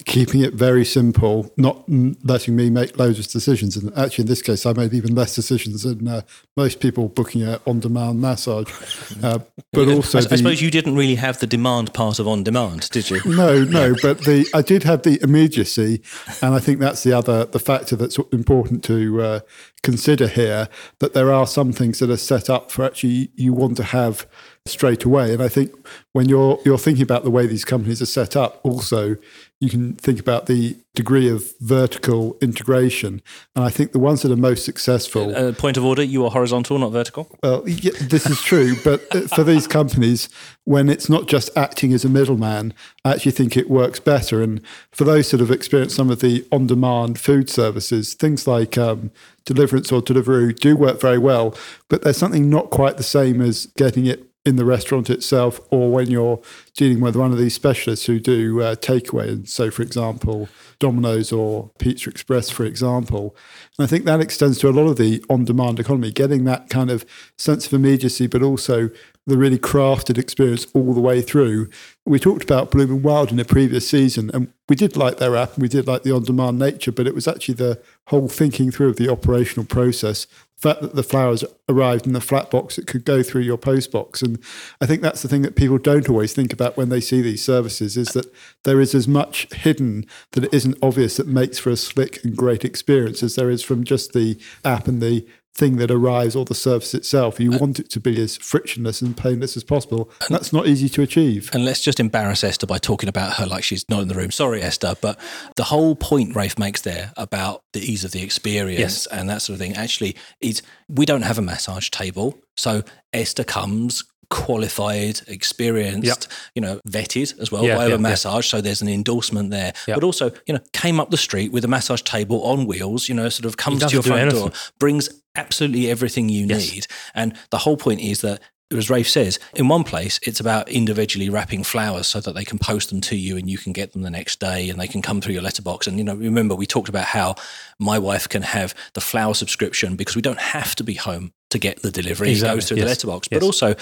keeping it very simple, not letting me make loads of decisions. And actually, in this case, I made even less decisions than uh, most people booking a on-demand massage. Uh, but also, I, the, I suppose you didn't really have the demand part of on demand, did you? no, no, but the I did have the immediacy, and I think that's the other the factor that's important to uh, consider here. That there are some things that are set up for actually you want to have straight away, and I think when you're you're thinking about the way these companies are set up, also you can think about the degree of vertical integration, and I think the ones that are most successful. Uh, point of order: you are horizontal, not vertical. Well, yeah, this is true, but uh, for these companies, when it's not just acting as a middleman, I actually think it works better. And for those that have experienced some of the on demand food services, things like um, Deliverance or Deliveroo do work very well, but there's something not quite the same as getting it in the restaurant itself or when you're dealing with one of these specialists who do uh, takeaway. And so, for example, Domino's or Pizza Express, for example. And I think that extends to a lot of the on demand economy, getting that kind of sense of immediacy, but also the really crafted experience all the way through. We talked about Bloom and Wild in a previous season, and we did like their app and we did like the on demand nature, but it was actually the whole thinking through of the operational process. Fact that the flowers arrived in the flat box that could go through your post box. And I think that's the thing that people don't always think about when they see these services is that there is as much hidden that it isn't obvious that makes for a slick and great experience as there is from just the app and the thing that arrives or the service itself. You uh, want it to be as frictionless and painless as possible. And that's not easy to achieve. And let's just embarrass Esther by talking about her like she's not in the room. Sorry, Esther, but the whole point Rafe makes there about the ease of the experience Yes. and that sort of thing actually is we don't have a massage table. So Esther comes qualified, experienced, you know, vetted as well Yeah, by yeah, a yeah. massage. So there's an endorsement there. Yeah. But also, you know, came up the street with a massage table on wheels, you know, sort of comes to your front anything. door, brings absolutely everything you Yes. need. And the whole point is that as Rafe says, in one place, it's about individually wrapping flowers so that they can post them to you and you can get them the next day and they can come through your letterbox. And, you know, remember, we talked about how my wife can have the flower subscription because we don't have to be home to get the delivery. Exactly, It goes through the letterbox. yes. But also,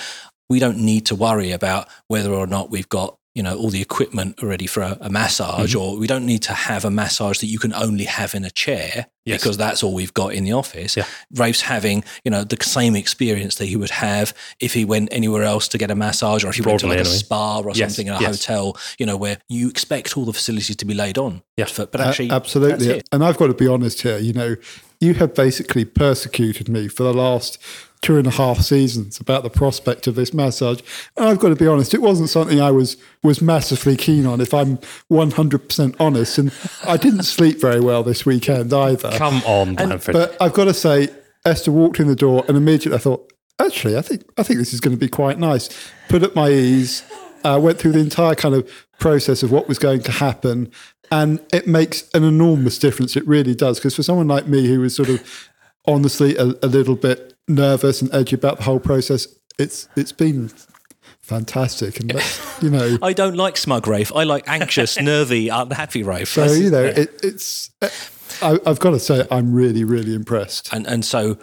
we don't need to worry about whether or not we've got you know all the equipment ready for a, a massage Mm-hmm. or we don't need to have a massage that you can only have in a chair Yes. because that's all we've got in the office Yeah. Rafe's having you know the same experience that he would have if he went anywhere else to get a massage or if he went to Broadly, like a spa or Yes, something in a yes. hotel you know where you expect all the facilities to be laid on Yeah. but, but actually that's absolutely. And I've got to be honest here. You know, you have basically persecuted me for the last two and a half seasons about the prospect of this massage. And I've got to be honest, it wasn't something I was was massively keen on. If I'm 100% honest, and I didn't sleep very well this weekend either. Come on, Blandford. But I've got to say, Esther walked in the door, and immediately I thought, actually, I think I think this is going to be quite nice. Put at my ease, uh, went through the entire kind of process of what was going to happen, and it makes an enormous difference. It really does, because for someone like me who was sort of honestly a, a little bit nervous and edgy about the whole process, it's it's been fantastic, and that's, you know. I don't like smug Rafe. I like anxious, nervy, unhappy Rafe. So you know, it, it's. Uh, I, I've got to say, I'm really, really impressed. And and so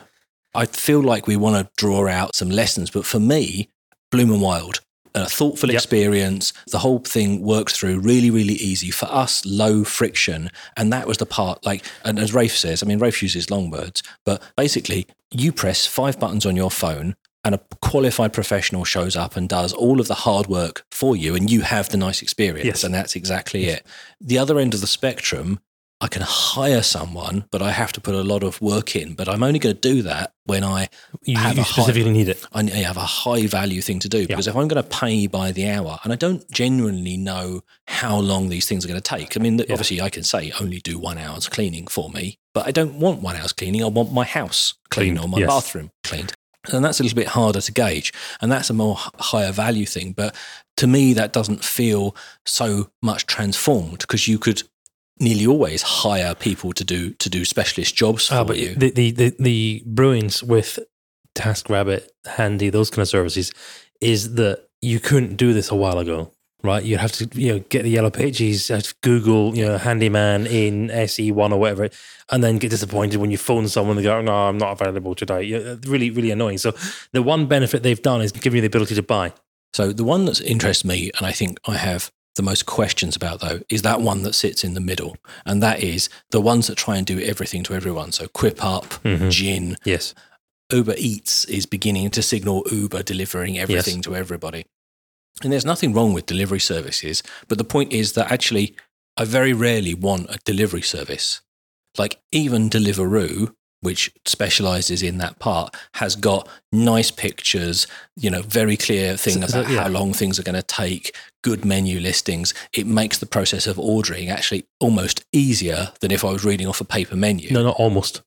I feel like we want to draw out some lessons. But for me, Bloom and Wild, a thoughtful Yep. experience. The whole thing works through really, really easy for us, low friction. And that was the part. Like, and as Rafe says, I mean, Rafe uses long words, but basically, you press five buttons on your phone. And a qualified professional shows up and does all of the hard work for you, and you have the nice experience. Yes. And that's exactly it. The other end of the spectrum, I can hire someone, but I have to put a lot of work in. But I'm only going to do that when I you, have you a high, specifically need it. I have a high value thing to do. Because if I'm going to pay by the hour, and I don't genuinely know how long these things are going to take. I mean, obviously, I can say only do one hour's cleaning for me, but I don't want one hour's cleaning. I want my house cleaned Cleaned, or my yes. bathroom cleaned. And that's a little bit harder to gauge. And that's a more higher value thing. But to me, that doesn't feel so much transformed because you could nearly always hire people to do to do specialist jobs for Ah, but you. the, the, the, the brilliance with TaskRabbit, Handy, those kind of services is that you couldn't do this a while ago, right? You have to, you know, get the yellow pages, have to Google, you know, handyman in SE1 or whatever, and then get disappointed when you phone someone and they go, no, I'm not available today. Uh, really, really annoying. So the one benefit they've done is giving you the ability to buy. So the one that interests me, and I think I have the most questions about though, is that one that sits in the middle, and that is the ones that try and do everything to everyone. So Quipup, Mhm. Jinn, Yes. Uber Eats is beginning to signal Uber delivering everything to everybody. And there's nothing wrong with delivery services, but the point is that actually I very rarely want a delivery service. Like even Deliveroo, which specializes in that part, has got nice pictures, you know, very clear thing So- so, about yeah. how long things are going to take, good menu listings. It makes the process of ordering actually almost easier than if I was reading off a paper menu. No, not almost.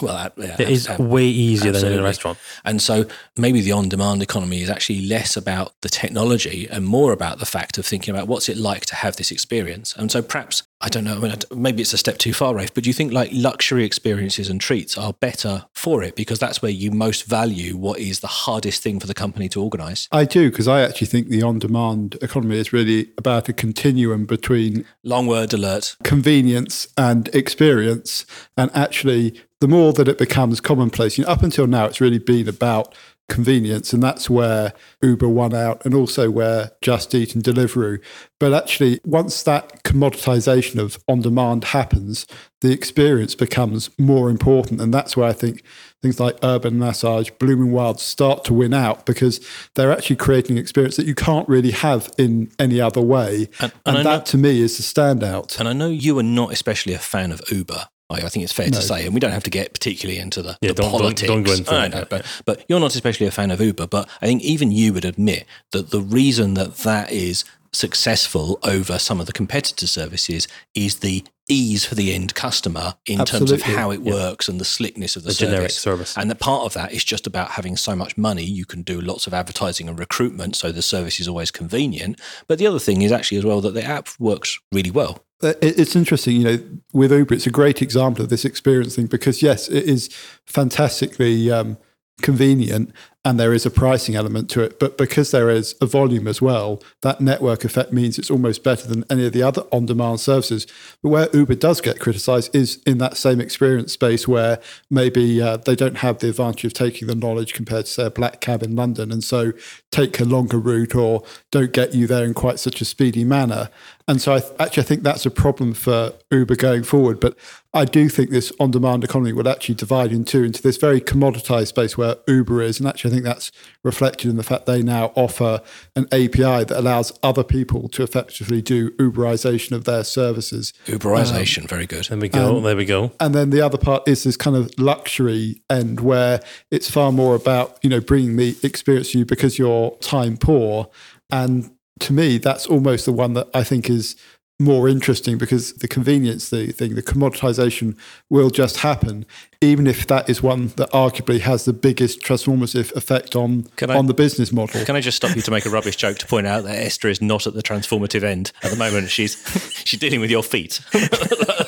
Well, that, yeah, It is ab- ab- way easier than in a restaurant. And so maybe the on demand economy is actually less about the technology and more about the fact of thinking about what's it like to have this experience. And so perhaps, I don't know, I mean, maybe it's a step too far, Rafe, but do you think like luxury experiences and treats are better for it because that's where you most value what is the hardest thing for the company to organize? I do because I actually think the on-demand economy is really about a continuum between Long word alert. convenience and experience. And actually, the more that it becomes commonplace, you know, up until now, it's really been about convenience, and that's where Uber won out, and also where Just Eat and Deliveroo. But actually, once that commoditization of on demand happens, the experience becomes more important, and that's where I think things like Urban Massage, Bloom and Wild start to win out because they're actually creating an experience that you can't really have in any other way, and, and I that know- to me is the standout. And I know you are not especially a fan of Uber. I I think it's fair to say, and we don't have to get particularly into the, Yeah, the don't- don't- politics. don't go into know, yeah, but, but you're not especially a fan of Uber. But I think even you would admit that the reason that that is successful over some of the competitor services is the ease for the end customer in terms of how it works and the slickness of the, The service. generic service. And that part of that is just about having so much money. You can do lots of advertising and recruitment, so the service is always convenient. But the other thing is actually as well that the app works really well. Uh, It's interesting, you know, with Uber, it's a great example of this experience thing because, yes, it is fantastically um, convenient and there is a pricing element to it. But because there is a volume as well, that network effect means it's almost better than any of the other on demand services. But where Uber does get criticized is in that same experience space where maybe uh, they don't have the advantage of taking the knowledge compared to, say, a black cab in London. And so take a longer route or don't get you there in quite such a speedy manner. And so I th- actually I think that's a problem for Uber going forward. But I do think this on-demand economy will actually divide in two into this very commoditized space where Uber is, and actually think that's reflected in the fact they now offer an API that allows other people to effectively do Uberization of their services. Uberization, um, very good. There we go. there we go. And then the other part is this kind of luxury end where it's far more about, you know, bringing the experience to you because you're time poor. And to me, that's almost the one that I think is more interesting because the convenience, the thing, the commoditization will just happen, even if that is one that arguably has the biggest transformative effect on Can I- on the business model. Can I just stop you to make a rubbish joke to point out that Esther is not at the transformative end at the moment? She's she's dealing with your feet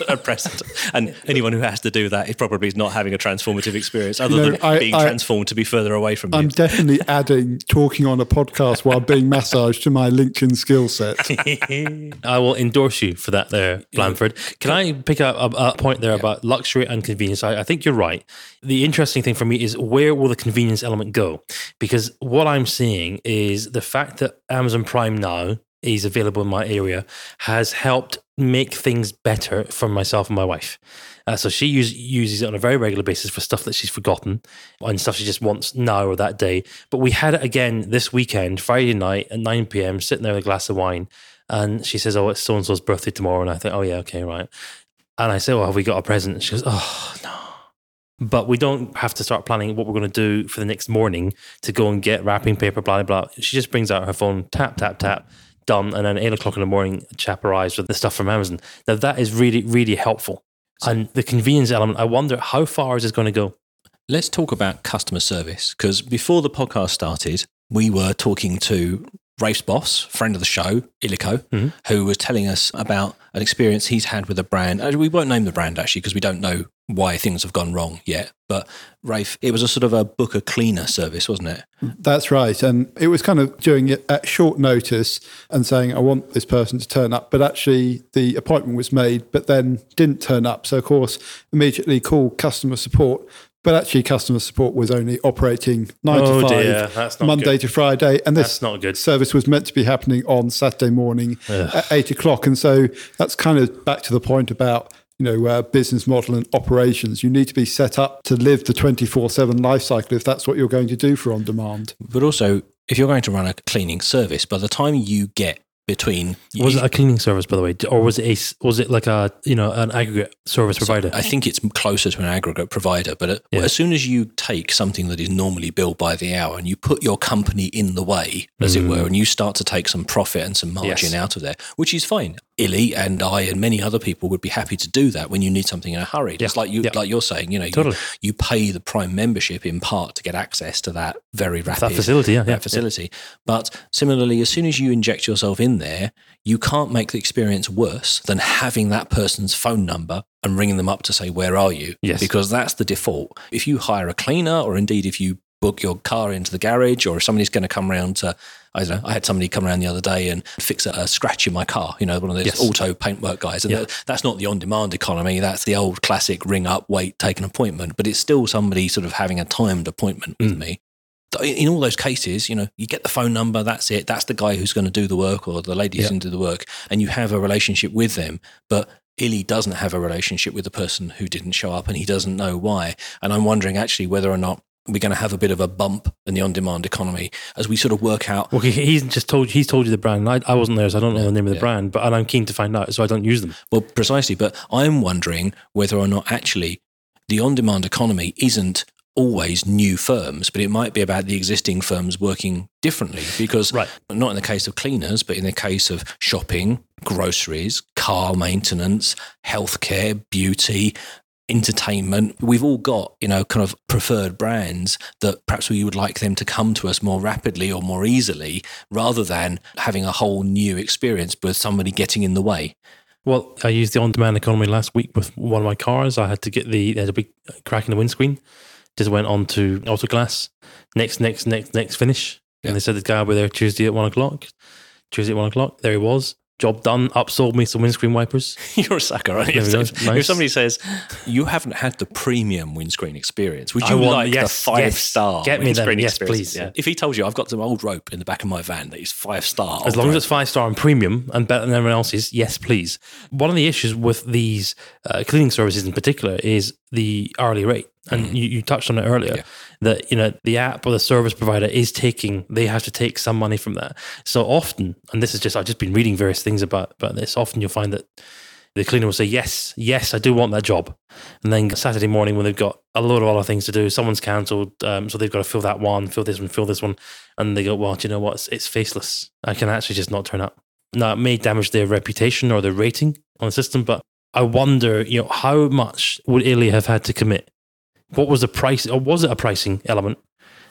at present, and anyone who has to do that is probably not having a transformative experience, other You know, than I- being I- transformed to be further away from you. I'm definitely adding talking on a podcast while being massaged to my LinkedIn skill set. I will endorse you for that there, Blandford. Can I pick up a, a point there about luxury and convenience? I, I you're right. The interesting thing for me is where will the convenience element go? Because what I'm seeing is the fact that Amazon Prime now is available in my area has helped make things better for myself and my wife. Uh, so she use, uses it on a very regular basis for stuff that she's forgotten and stuff she just wants now or that day. But we had it again this weekend, Friday night at 9 p.m., sitting there with a glass of wine. And she says, Oh, it's so and so's birthday tomorrow. And I think, Oh, yeah, okay, right. And I say, Well, have we got a present? And she goes, Oh, no. But we don't have to start planning what we're going to do for the next morning to go and get wrapping paper, blah, blah, blah. She just brings out her phone, tap, tap, tap, done. And then eight o'clock in the morning, chap arrives with the stuff from Amazon. Now, that is really, really helpful. And the convenience element, I wonder how far is this going to go? Let's talk about customer service because before the podcast started, we were talking to Rafe's boss, friend of the show, Illico, Mhm. who was telling us about an experience he's had with a brand. Uh, We won't name the brand actually because we don't know why things have gone wrong yet. But Rafe, it was a sort of a booker cleaner service, wasn't it? That's right. And it was kind of doing it at short notice and saying, I want this person to turn up. But actually, the appointment was made, but then didn't turn up. So, of course, immediately called customer support. But actually, customer support was only operating nine Oh, to five, dear. That's not Monday good. to Friday. And this That's not good. service was meant to be happening on Saturday morning at eight o'clock. And so that's kind of back to the point about you know uh, business model and operations. You need to be set up to live the twenty four seven life cycle if that's what you're going to do for on demand. But also, if you're going to run a cleaning service, by the time you get between Was it a cleaning service, by the way, or was it a was it like a you know an aggregate service provider? I think it's closer to an aggregate provider, but uh, Yeah. as soon as you take something that is normally billed by the hour and you put your company in the way, as it were, and you start to take some profit and some margin Yes. out of there, which is fine. Illy and I and many other people would be happy to do that when you need something in a hurry. Just Yeah, like you, yeah. like you're saying, you know, Totally. you, you pay the Prime membership in part to get access to that very rapid That facility, yeah, that yeah, facility. But similarly, as soon as you inject yourself in there, you can't make the experience worse than having that person's phone number and ringing them up to say, "Where are you?" Yes. because that's the default. If you hire a cleaner, or indeed if you book your car into the garage, or if somebody's going to come around to I don't know. I had somebody come around the other day and fix a, a scratch in my car. You know, one of those Yes. auto paintwork guys. And Yeah. that- that's not the on-demand economy. That's the old classic: ring up, wait, take an appointment. But it's still somebody sort of having a timed appointment with Mm. me. In all those cases, you know, you get the phone number. That's it. That's the guy who's going to do the work, or the lady who's Yeah. going to do the work, and you have a relationship with them. But Illy doesn't have a relationship with the person who didn't show up, and he doesn't know why. And I'm wondering actually whether or not we're going to have a bit of a bump in the on-demand economy as we sort of work out Well, he's just told he's told you the brand. I, I wasn't there, so I don't know the name of the yeah. brand, but and I'm keen to find out, so I don't use them. Well, precisely. But I'm wondering whether or not actually the on demand economy isn't always new firms, but it might be about the existing firms working differently. Because, Right. not in the case of cleaners, but in the case of shopping, groceries, car maintenance, healthcare, beauty, entertainment we've all got you know kind of preferred brands that perhaps we would like them to come to us more rapidly or more easily rather than having a whole new experience with somebody getting in the way Well, I used the on-demand economy last week with one of my cars. I had to get the there's a big crack in the windscreen. Just went on to Autoglass. Next, next, next, next finish. Yeah. And they said the guy will be there Tuesday at one o'clock. Tuesday at one o'clock. There he was. Job done. Upsold me some windscreen wipers. You're a sucker, aren't you? If, go. if somebody says you haven't had the premium windscreen experience, would you want- like yes, the five yes. star Get me them. windscreen Yes, experience? please. Yeah. If he told you I've got some old rope in the back of my van that is five star, As long as it's five star and premium and better than everyone else's, yes, please. One of the issues with these uh, cleaning services in particular is the hourly rate. And you, you touched on it earlier Mm. Yeah. That you know the app or the service provider is taking they have to take some money from that. So often, and this is just I've just been reading various things about about this. Often you'll find that the cleaner will say, Yes, yes, I do want that job. And then Saturday morning, when they've got a lot of other things to do, someone's cancelled. Um, so they've got to fill that one, fill this one, fill this one. And they go, Well, do you know what? It's, it's faceless. I can actually just not turn up. Now, it may damage their reputation or their rating on the system, but I wonder, you know, how much would Ilya have had to commit? What was the price, or was it a pricing element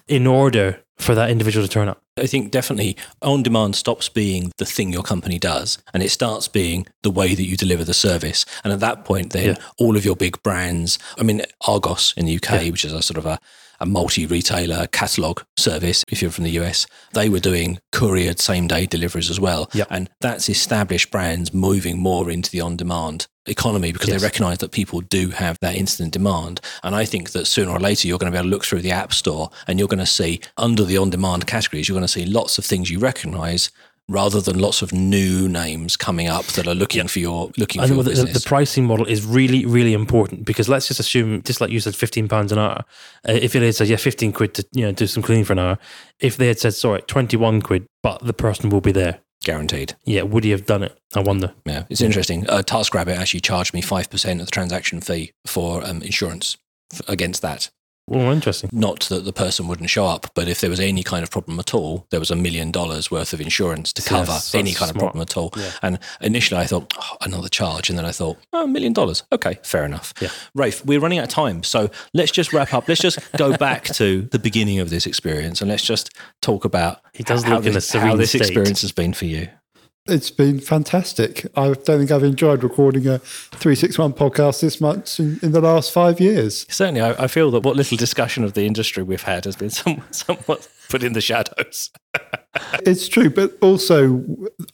in order for that individual to turn up? I think definitely on demand stops being the thing your company does and it starts being the way that you deliver the service. And at that point, then Yeah. all of your big brands, I mean, Argos in the UK, Yeah. which is a sort of a, a multi retailer catalog service, if you're from the US, they were doing couriered same day deliveries as well. Yep. And that's established brands moving more into the on demand economy because Yes. they recognize that people do have that instant demand. And I think that sooner or later you're going to be able to look through the app store and you're going to see under the on demand categories, you're going to see lots of things you recognize rather than lots of new names coming up that are looking for your looking for your the, the, business. the pricing model is really, really important because let's just assume, just like you said, fifteen pounds an hour. Uh, if it had said, yeah, fifteen quid to you know do some cleaning for an hour, if they had said, sorry, twenty one quid, but the person will be there, Guaranteed. yeah, would he have done it? I wonder. Yeah, it's interesting. Uh, TaskRabbit actually charged me 5% of the transaction fee for um, insurance f- against that. Well, interesting. Not that the person wouldn't show up, but if there was any kind of problem at all, there was a million dollars worth of insurance to cover that's- any kind of problem at all. Yeah. And initially I thought, oh, another charge. And then I thought, oh, a million dollars. Okay, fair enough. Yeah. Rafe, we're running out of time. So let's just wrap up. Let's just go back to the beginning of this experience and let's just talk about does how look in a this, how this state. experience has been for you. It's been fantastic. I don't think I've enjoyed recording a 361 podcast this much in, in the last five years. Certainly, I, I feel that what little discussion of the industry we've had has been somewhat, somewhat put in the shadows. It's true, but also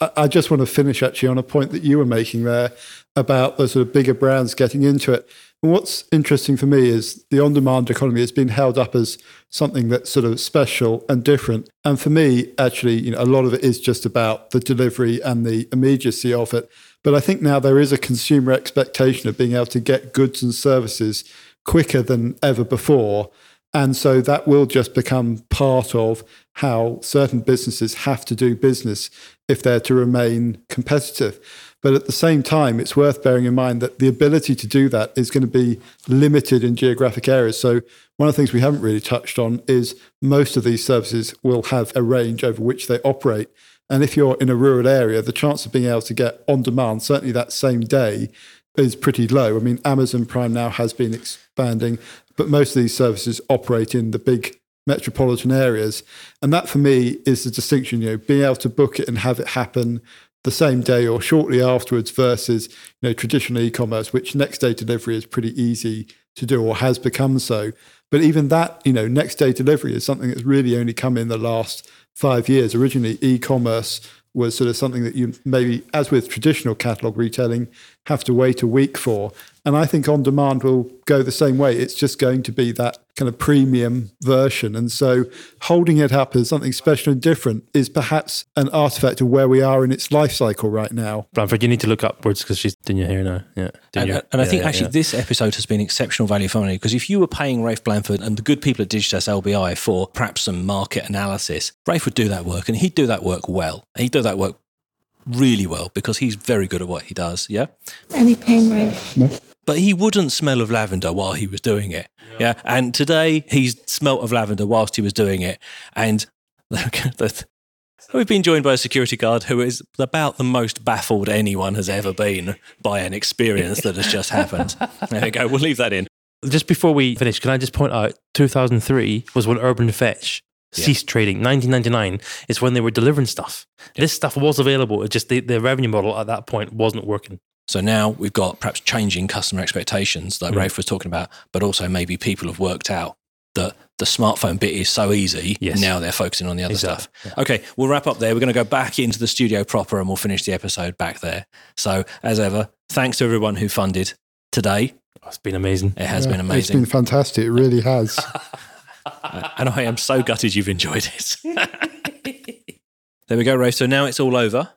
I- I just want to finish actually on a point that you were making there about the sort of bigger brands getting into it. What's interesting for me is the on-demand economy has been held up as something that's sort of special and different. And for me, actually, you know, a lot of it is just about the delivery and the immediacy of it. But I think now there is a consumer expectation of being able to get goods and services quicker than ever before. And so that will just become part of how certain businesses have to do business if they're to remain competitive. But at the same time, it's worth bearing in mind that the ability to do that is going to be limited in geographic areas. So, one of the things we haven't really touched on is most of these services will have a range over which they operate. And if you're in a rural area, the chance of being able to get on demand, certainly that same day, is pretty low. I mean, Amazon Prime now has been expanding, but most of these services operate in the big metropolitan areas. And that for me is the distinction, you know, being able to book it and have it happen the same day or shortly afterwards versus, you know, traditional e-commerce, which next day delivery is pretty easy to do or has become so. But even that, you know, next day delivery is something that's really only come in the last five years. Originally, e-commerce was sort of something that you maybe, as with traditional catalog retailing, have to wait a week for. And I think on demand will go the same way. It's just going to be that kind of premium version. And so holding it up as something special and different is perhaps an artifact of where we are in its life cycle right now. Blandford, you need to look upwards because she's doing your hair now. Yeah. doing And, your- and I yeah, think yeah, actually yeah. this episode has been exceptional value for money because if you were paying Rafe Blandford and the good people at Digitas LBI for perhaps some market analysis, Rafe would do that work and he'd do that work well. He'd do that work really well because he's very good at what he does. Yeah. Any pain, right? But he wouldn't smell of lavender while he was doing it. Yeah. And today he's smelt of lavender whilst he was doing it. And we've been joined by a security guard who is about the most baffled anyone has ever been by an experience that has just happened. There we go. We'll leave that in. Just before we finish, can I just point out 2003 was when Urban Fetch ceased trading. 1999 is when they were delivering stuff. This stuff was available. It just the, the revenue model at that point wasn't working. So now we've got perhaps changing customer expectations, like mm. Rafe was talking about, but also maybe people have worked out that the smartphone bit is so easy. Yes. Now they're focusing on the other Exactly. stuff. Okay, we'll wrap up there. We're going to go back into the studio proper and we'll finish the episode back there. So, as ever, thanks to everyone who funded today. Oh, It's been amazing. It has Yeah, been It's been fantastic. It really has. and I am so gutted you've enjoyed it. there we go, Ray. So now it's all over.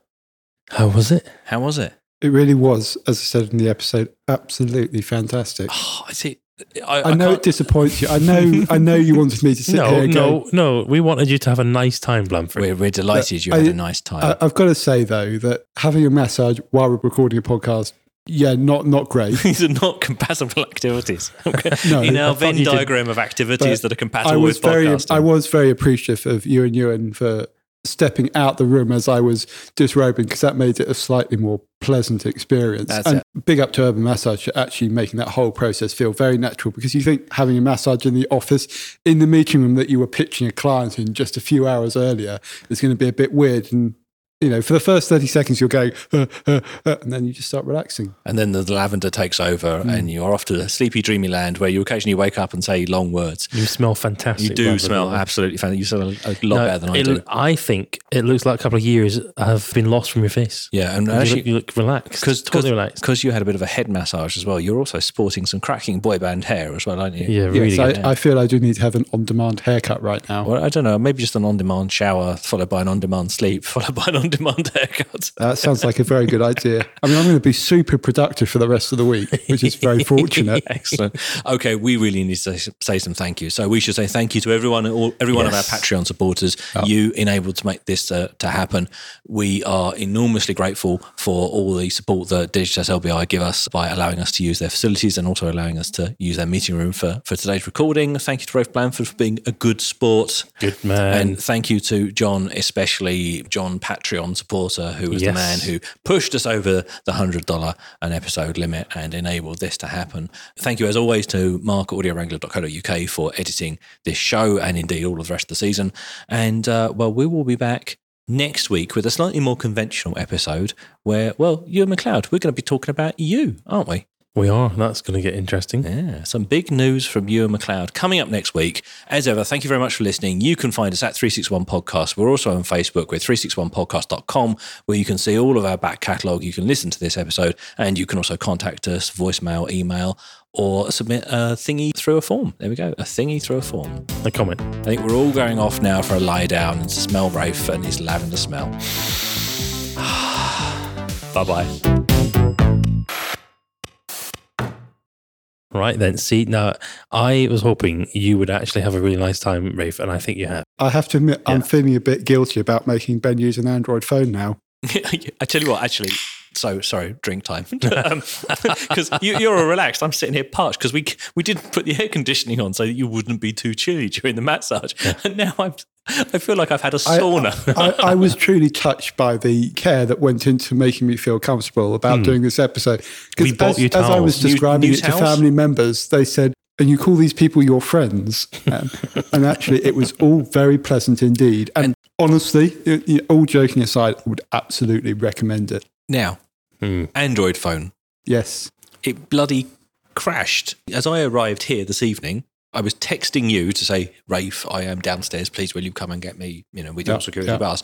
How was it? How was it? It really was, as I said in the episode, absolutely fantastic. Oh, I see. I, I know can't- it disappoints you. I know. I know you wanted me to sit No, here. And no, no. We wanted you to have a nice time, Blandford. We're, we're delighted you I- had a nice time. I, I've got to say though that having a massage while we're recording a podcast, yeah, not not great. These are not compatible activities. No, In our Venn diagram of activities But that are I compatible was with very, podcasting. I was very appreciative of you and Ewan for stepping out the room as I was disrobing because that made it a slightly more pleasant experience. That's and big up to Urban Massage for actually making that whole process feel very natural because you think having a massage in the office, in the meeting room that you were pitching a client in just a few hours earlier is going to be a bit weird. And, you know, for the first 30 seconds, you're going, uh, uh, uh, and then you just start relaxing. and then the lavender takes over, Mm. and you're off to a sleepy, dreamy land where you occasionally wake up and say long words. you smell fantastic. You do Blandford. smell absolutely fantastic. You smell a, a lot No, better than I it- do. I think it looks like a couple of years have been lost from your face. Yeah, and You actually, look, you look relaxed. because totally relaxed. because you had a bit of a head massage as well. You're also sporting some cracking boy band hair as well, aren't you? Yeah, really Yes, good. I, I feel I do need to have an on demand haircut right now. Well, I don't know. Maybe just an on-demand shower followed by an on-demand sleep followed by an on-demand haircut. That sounds like a very good idea. I mean, I'm going to be super productive for the rest of the week, which is very fortunate. Excellent. Okay, we really need to say, say some thank you. So we should say thank you to everyone, all, every one of our Patreon supporters. You enabled to make this uh, to happen. We are enormously grateful for all the support that Digitas LBI give us by allowing us to use their facilities and also allowing us to use their meeting room for, for today's recording. Thank you to Rafe Blandford for being a good sport. Good man. And thank you to John, especially John Patreon supporter, who was the man who pushed us over the $100 an episode limit and enabled this to happen. Thank you, as always, to Mark at audiowrangler.co.uk for editing this show and indeed all of the rest of the season. And, uh, well, we will be back next week with a slightly more conventional episode where, well, you and MacLeod, we're going to be talking about you, aren't we? We are. That's going to get interesting. Yeah, some big news from Ewan MacLeod coming up next week. As ever, thank you very much for listening. You can find us at 361 Podcast. We're also on Facebook with 361podcast.com, where you can see all of our back catalogue. You can listen to this episode, and you can also contact us, voicemail, email, or submit a thingy through a form. There we go, a thingy through a form. A comment. I think we're all going off now for a lie down and smell Rafe and his lavender smell. bye bye. Right then. See, now I was hoping you would actually have a really nice time, Rafe, and I think you have. I have to admit, I'm feeling a bit guilty about making Ben use an Android phone now. I tell you what, actually, So sorry, drink time. Because you, you're all relaxed. I'm sitting here parched because we we didn't put the air conditioning on so that you wouldn't be too chilly during the massage. And now I'm I feel like I've had a sauna. I, I was truly touched by the care that went into making me feel comfortable about doing this episode. 'Cause We bought as, you as I was towels. New- describing new it to family members, they said, and you call these people your friends. Um, and actually, it was all very pleasant indeed. And, honestly, y- y- all joking aside, I would absolutely recommend it. Now, Hmm. Android phone. Yes. It bloody crashed as I arrived here this evening. I was texting you to say, Rafe, I am downstairs. Please, will you come and get me? You know, we do Yeah, security yeah. bars.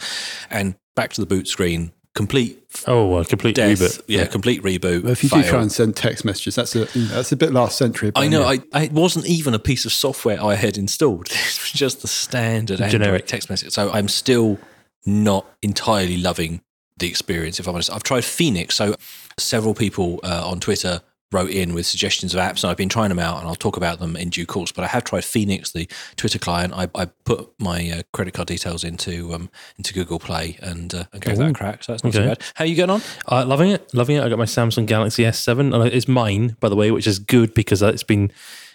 And back to the boot screen, complete Oh, a complete death. reboot. Yeah, complete reboot. Well, if you fail. do try and send text messages, that's a that's a bit last century. but I know. yeah. I, I it wasn't even a piece of software I had installed. It was just the standard Generic. Android text message. So I'm still not entirely loving the experience. If I'm honest, I've tried Fenix. So several people uh, on Twitter wrote in with suggestions of apps, and I've been trying them out, and I'll talk about them in due course. But I have tried Fenix, the Twitter client. I, I put my uh, credit card details into um, into Google Play and, uh, and gave that a crack. So that's not Okay. too bad. How are you getting on? Uh, loving it, loving it. I got my Samsung Galaxy S7, and it's mine, by the way, which is good because it's been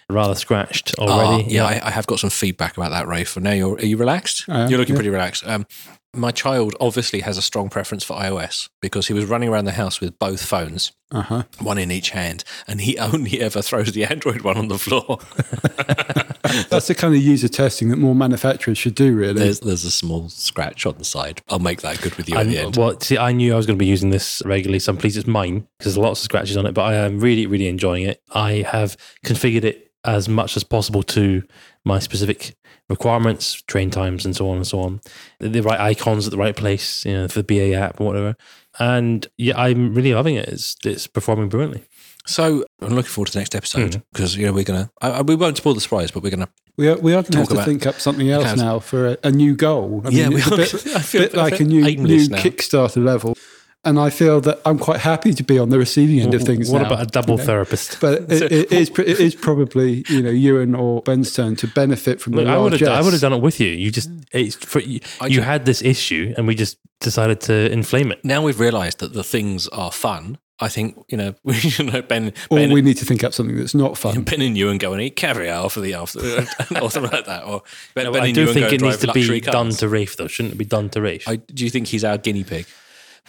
rather scratched already. Ah, yeah, I, I have got some feedback about that, Rafe. For now you're are you relaxed? I am, you're looking yeah. pretty relaxed. Um, my child obviously has a strong preference for iOS because he was running around the house with both phones, Uh huh. one in each hand, and he only ever throws the Android one on the floor. That's the kind of user testing that more manufacturers should do. Really. there's there's a small scratch on the side. I'll make that good with you at the end. well, see, I knew I was going to be using this regularly, so I'm pleased it's mine because there's lots of scratches on it. But I am really, really enjoying it. I have configured it as much as possible to my specific requirements, train times, and so on and so on. The, the right icons at the right place, you know, for the BA app or whatever. And yeah, I'm really loving it. It's it's performing brilliantly. So I'm looking forward to the next Hmm. episode because you know we're gonna I, I- we won't spoil the surprise, but we're gonna We are, we are going to have to about think up something else now for a, a new goal. I Yeah, we it's a bit, I feel- bit I like a new, new now. Kickstarter level. And I feel that I'm quite happy to be on the receiving end of things what now, about a double you know. therapist? But it, it, is, it is probably you know Ewan or Ben's turn to benefit from Look, the I would have. I would have done it with you. You just it's for you, you ju- had this issue, and we just decided to inflame it. now we've realised that the things are fun. I think you know we should know Ben Or Ben, we need to think up something that's not fun. Ben and you and go and eat caviar for the after or something like that. Or Ben, Ben I and do you and think go it needs to be luxury done to Rafe, though. Shouldn't it be done to Rafe? I, do you think he's our guinea pig?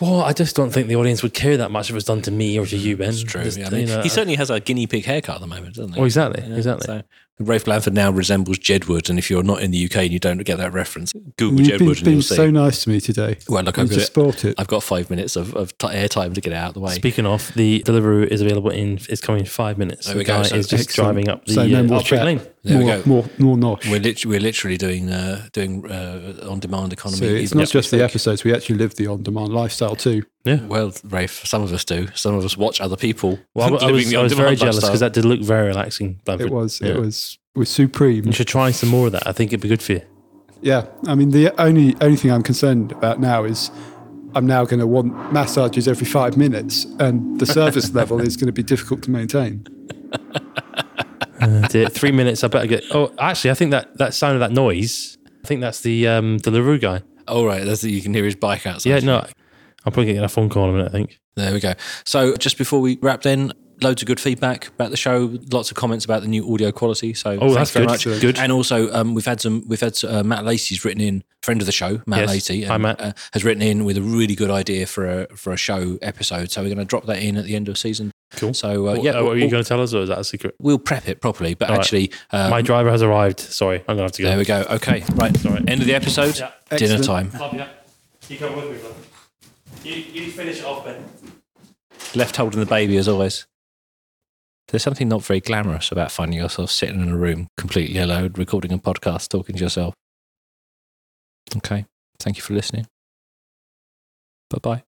Well, I just don't think the audience would care that much if it was done to me or to mm, you, Ben. It's true. Just, yeah, I mean, you know, he certainly has a guinea pig haircut at the moment, doesn't he? Oh, exactly, Yeah, exactly. So Rafe Blandford now resembles Jedward, and if you're not in the UK and you don't get that reference, Google You've been, Jedward and been you'll see. so nice to me today. well, look, I I've just got, it. I've got five minutes of, of t- airtime to get it out of the way. Speaking of, the Deliveroo is available in. It's coming in five minutes. There the we go. guy So is just excellent. driving up the So no uh, more Alfred chat. Lane. There we go. more, more nosh. We're, lit- we're literally doing uh, doing uh, on demand economy. So it's not just the episodes; we actually live the on-demand lifestyle too. Yeah. Well, Rafe, some of us do. Some of us watch other people. Well, I, I was, I was very jealous because that did look very relaxing. Blandford. It was, Yeah. it was, it was supreme. You should try some more of that. I think it'd be good for you. Yeah, I mean, the only only thing I'm concerned about now is I'm now going to want massages every five minutes, and the service level is going to be difficult to maintain. Uh, dear, three minutes. I better get. Oh, actually, I think that that sound of that noise. I think that's the um, Deliveroo guy. All right, that's you can hear his bike outside. Yeah, no, I'm probably getting a phone call in a minute. I think. There we go. So just before we wrap, then loads of good feedback about the show. Lots of comments about the new audio quality. So Oh, that's very good. much. Good. And also, um, we've had some. We've had uh, Matt Lacey's written in, friend of the show, Matt Yes. Lacey, Hi, Matt. Uh, has written in with a really good idea for a for a show episode. So we're going to drop that in at the end of season. Cool. So uh, What- yeah, uh, what are you we'll, going to tell us, or is that a secret? we'll prep it properly. But All right. actually, um, My driver has arrived. Sorry, I'm going to have to go. there we go. Okay, right. Sorry. End of the episode. Yeah. Dinner time. Love you. You come with me, brother. You, you finish it off, Ben. Left holding the baby as always. There's something not very glamorous about finding yourself sitting in a room completely alone, recording a podcast, talking to yourself. Okay. Thank you for listening. Bye bye.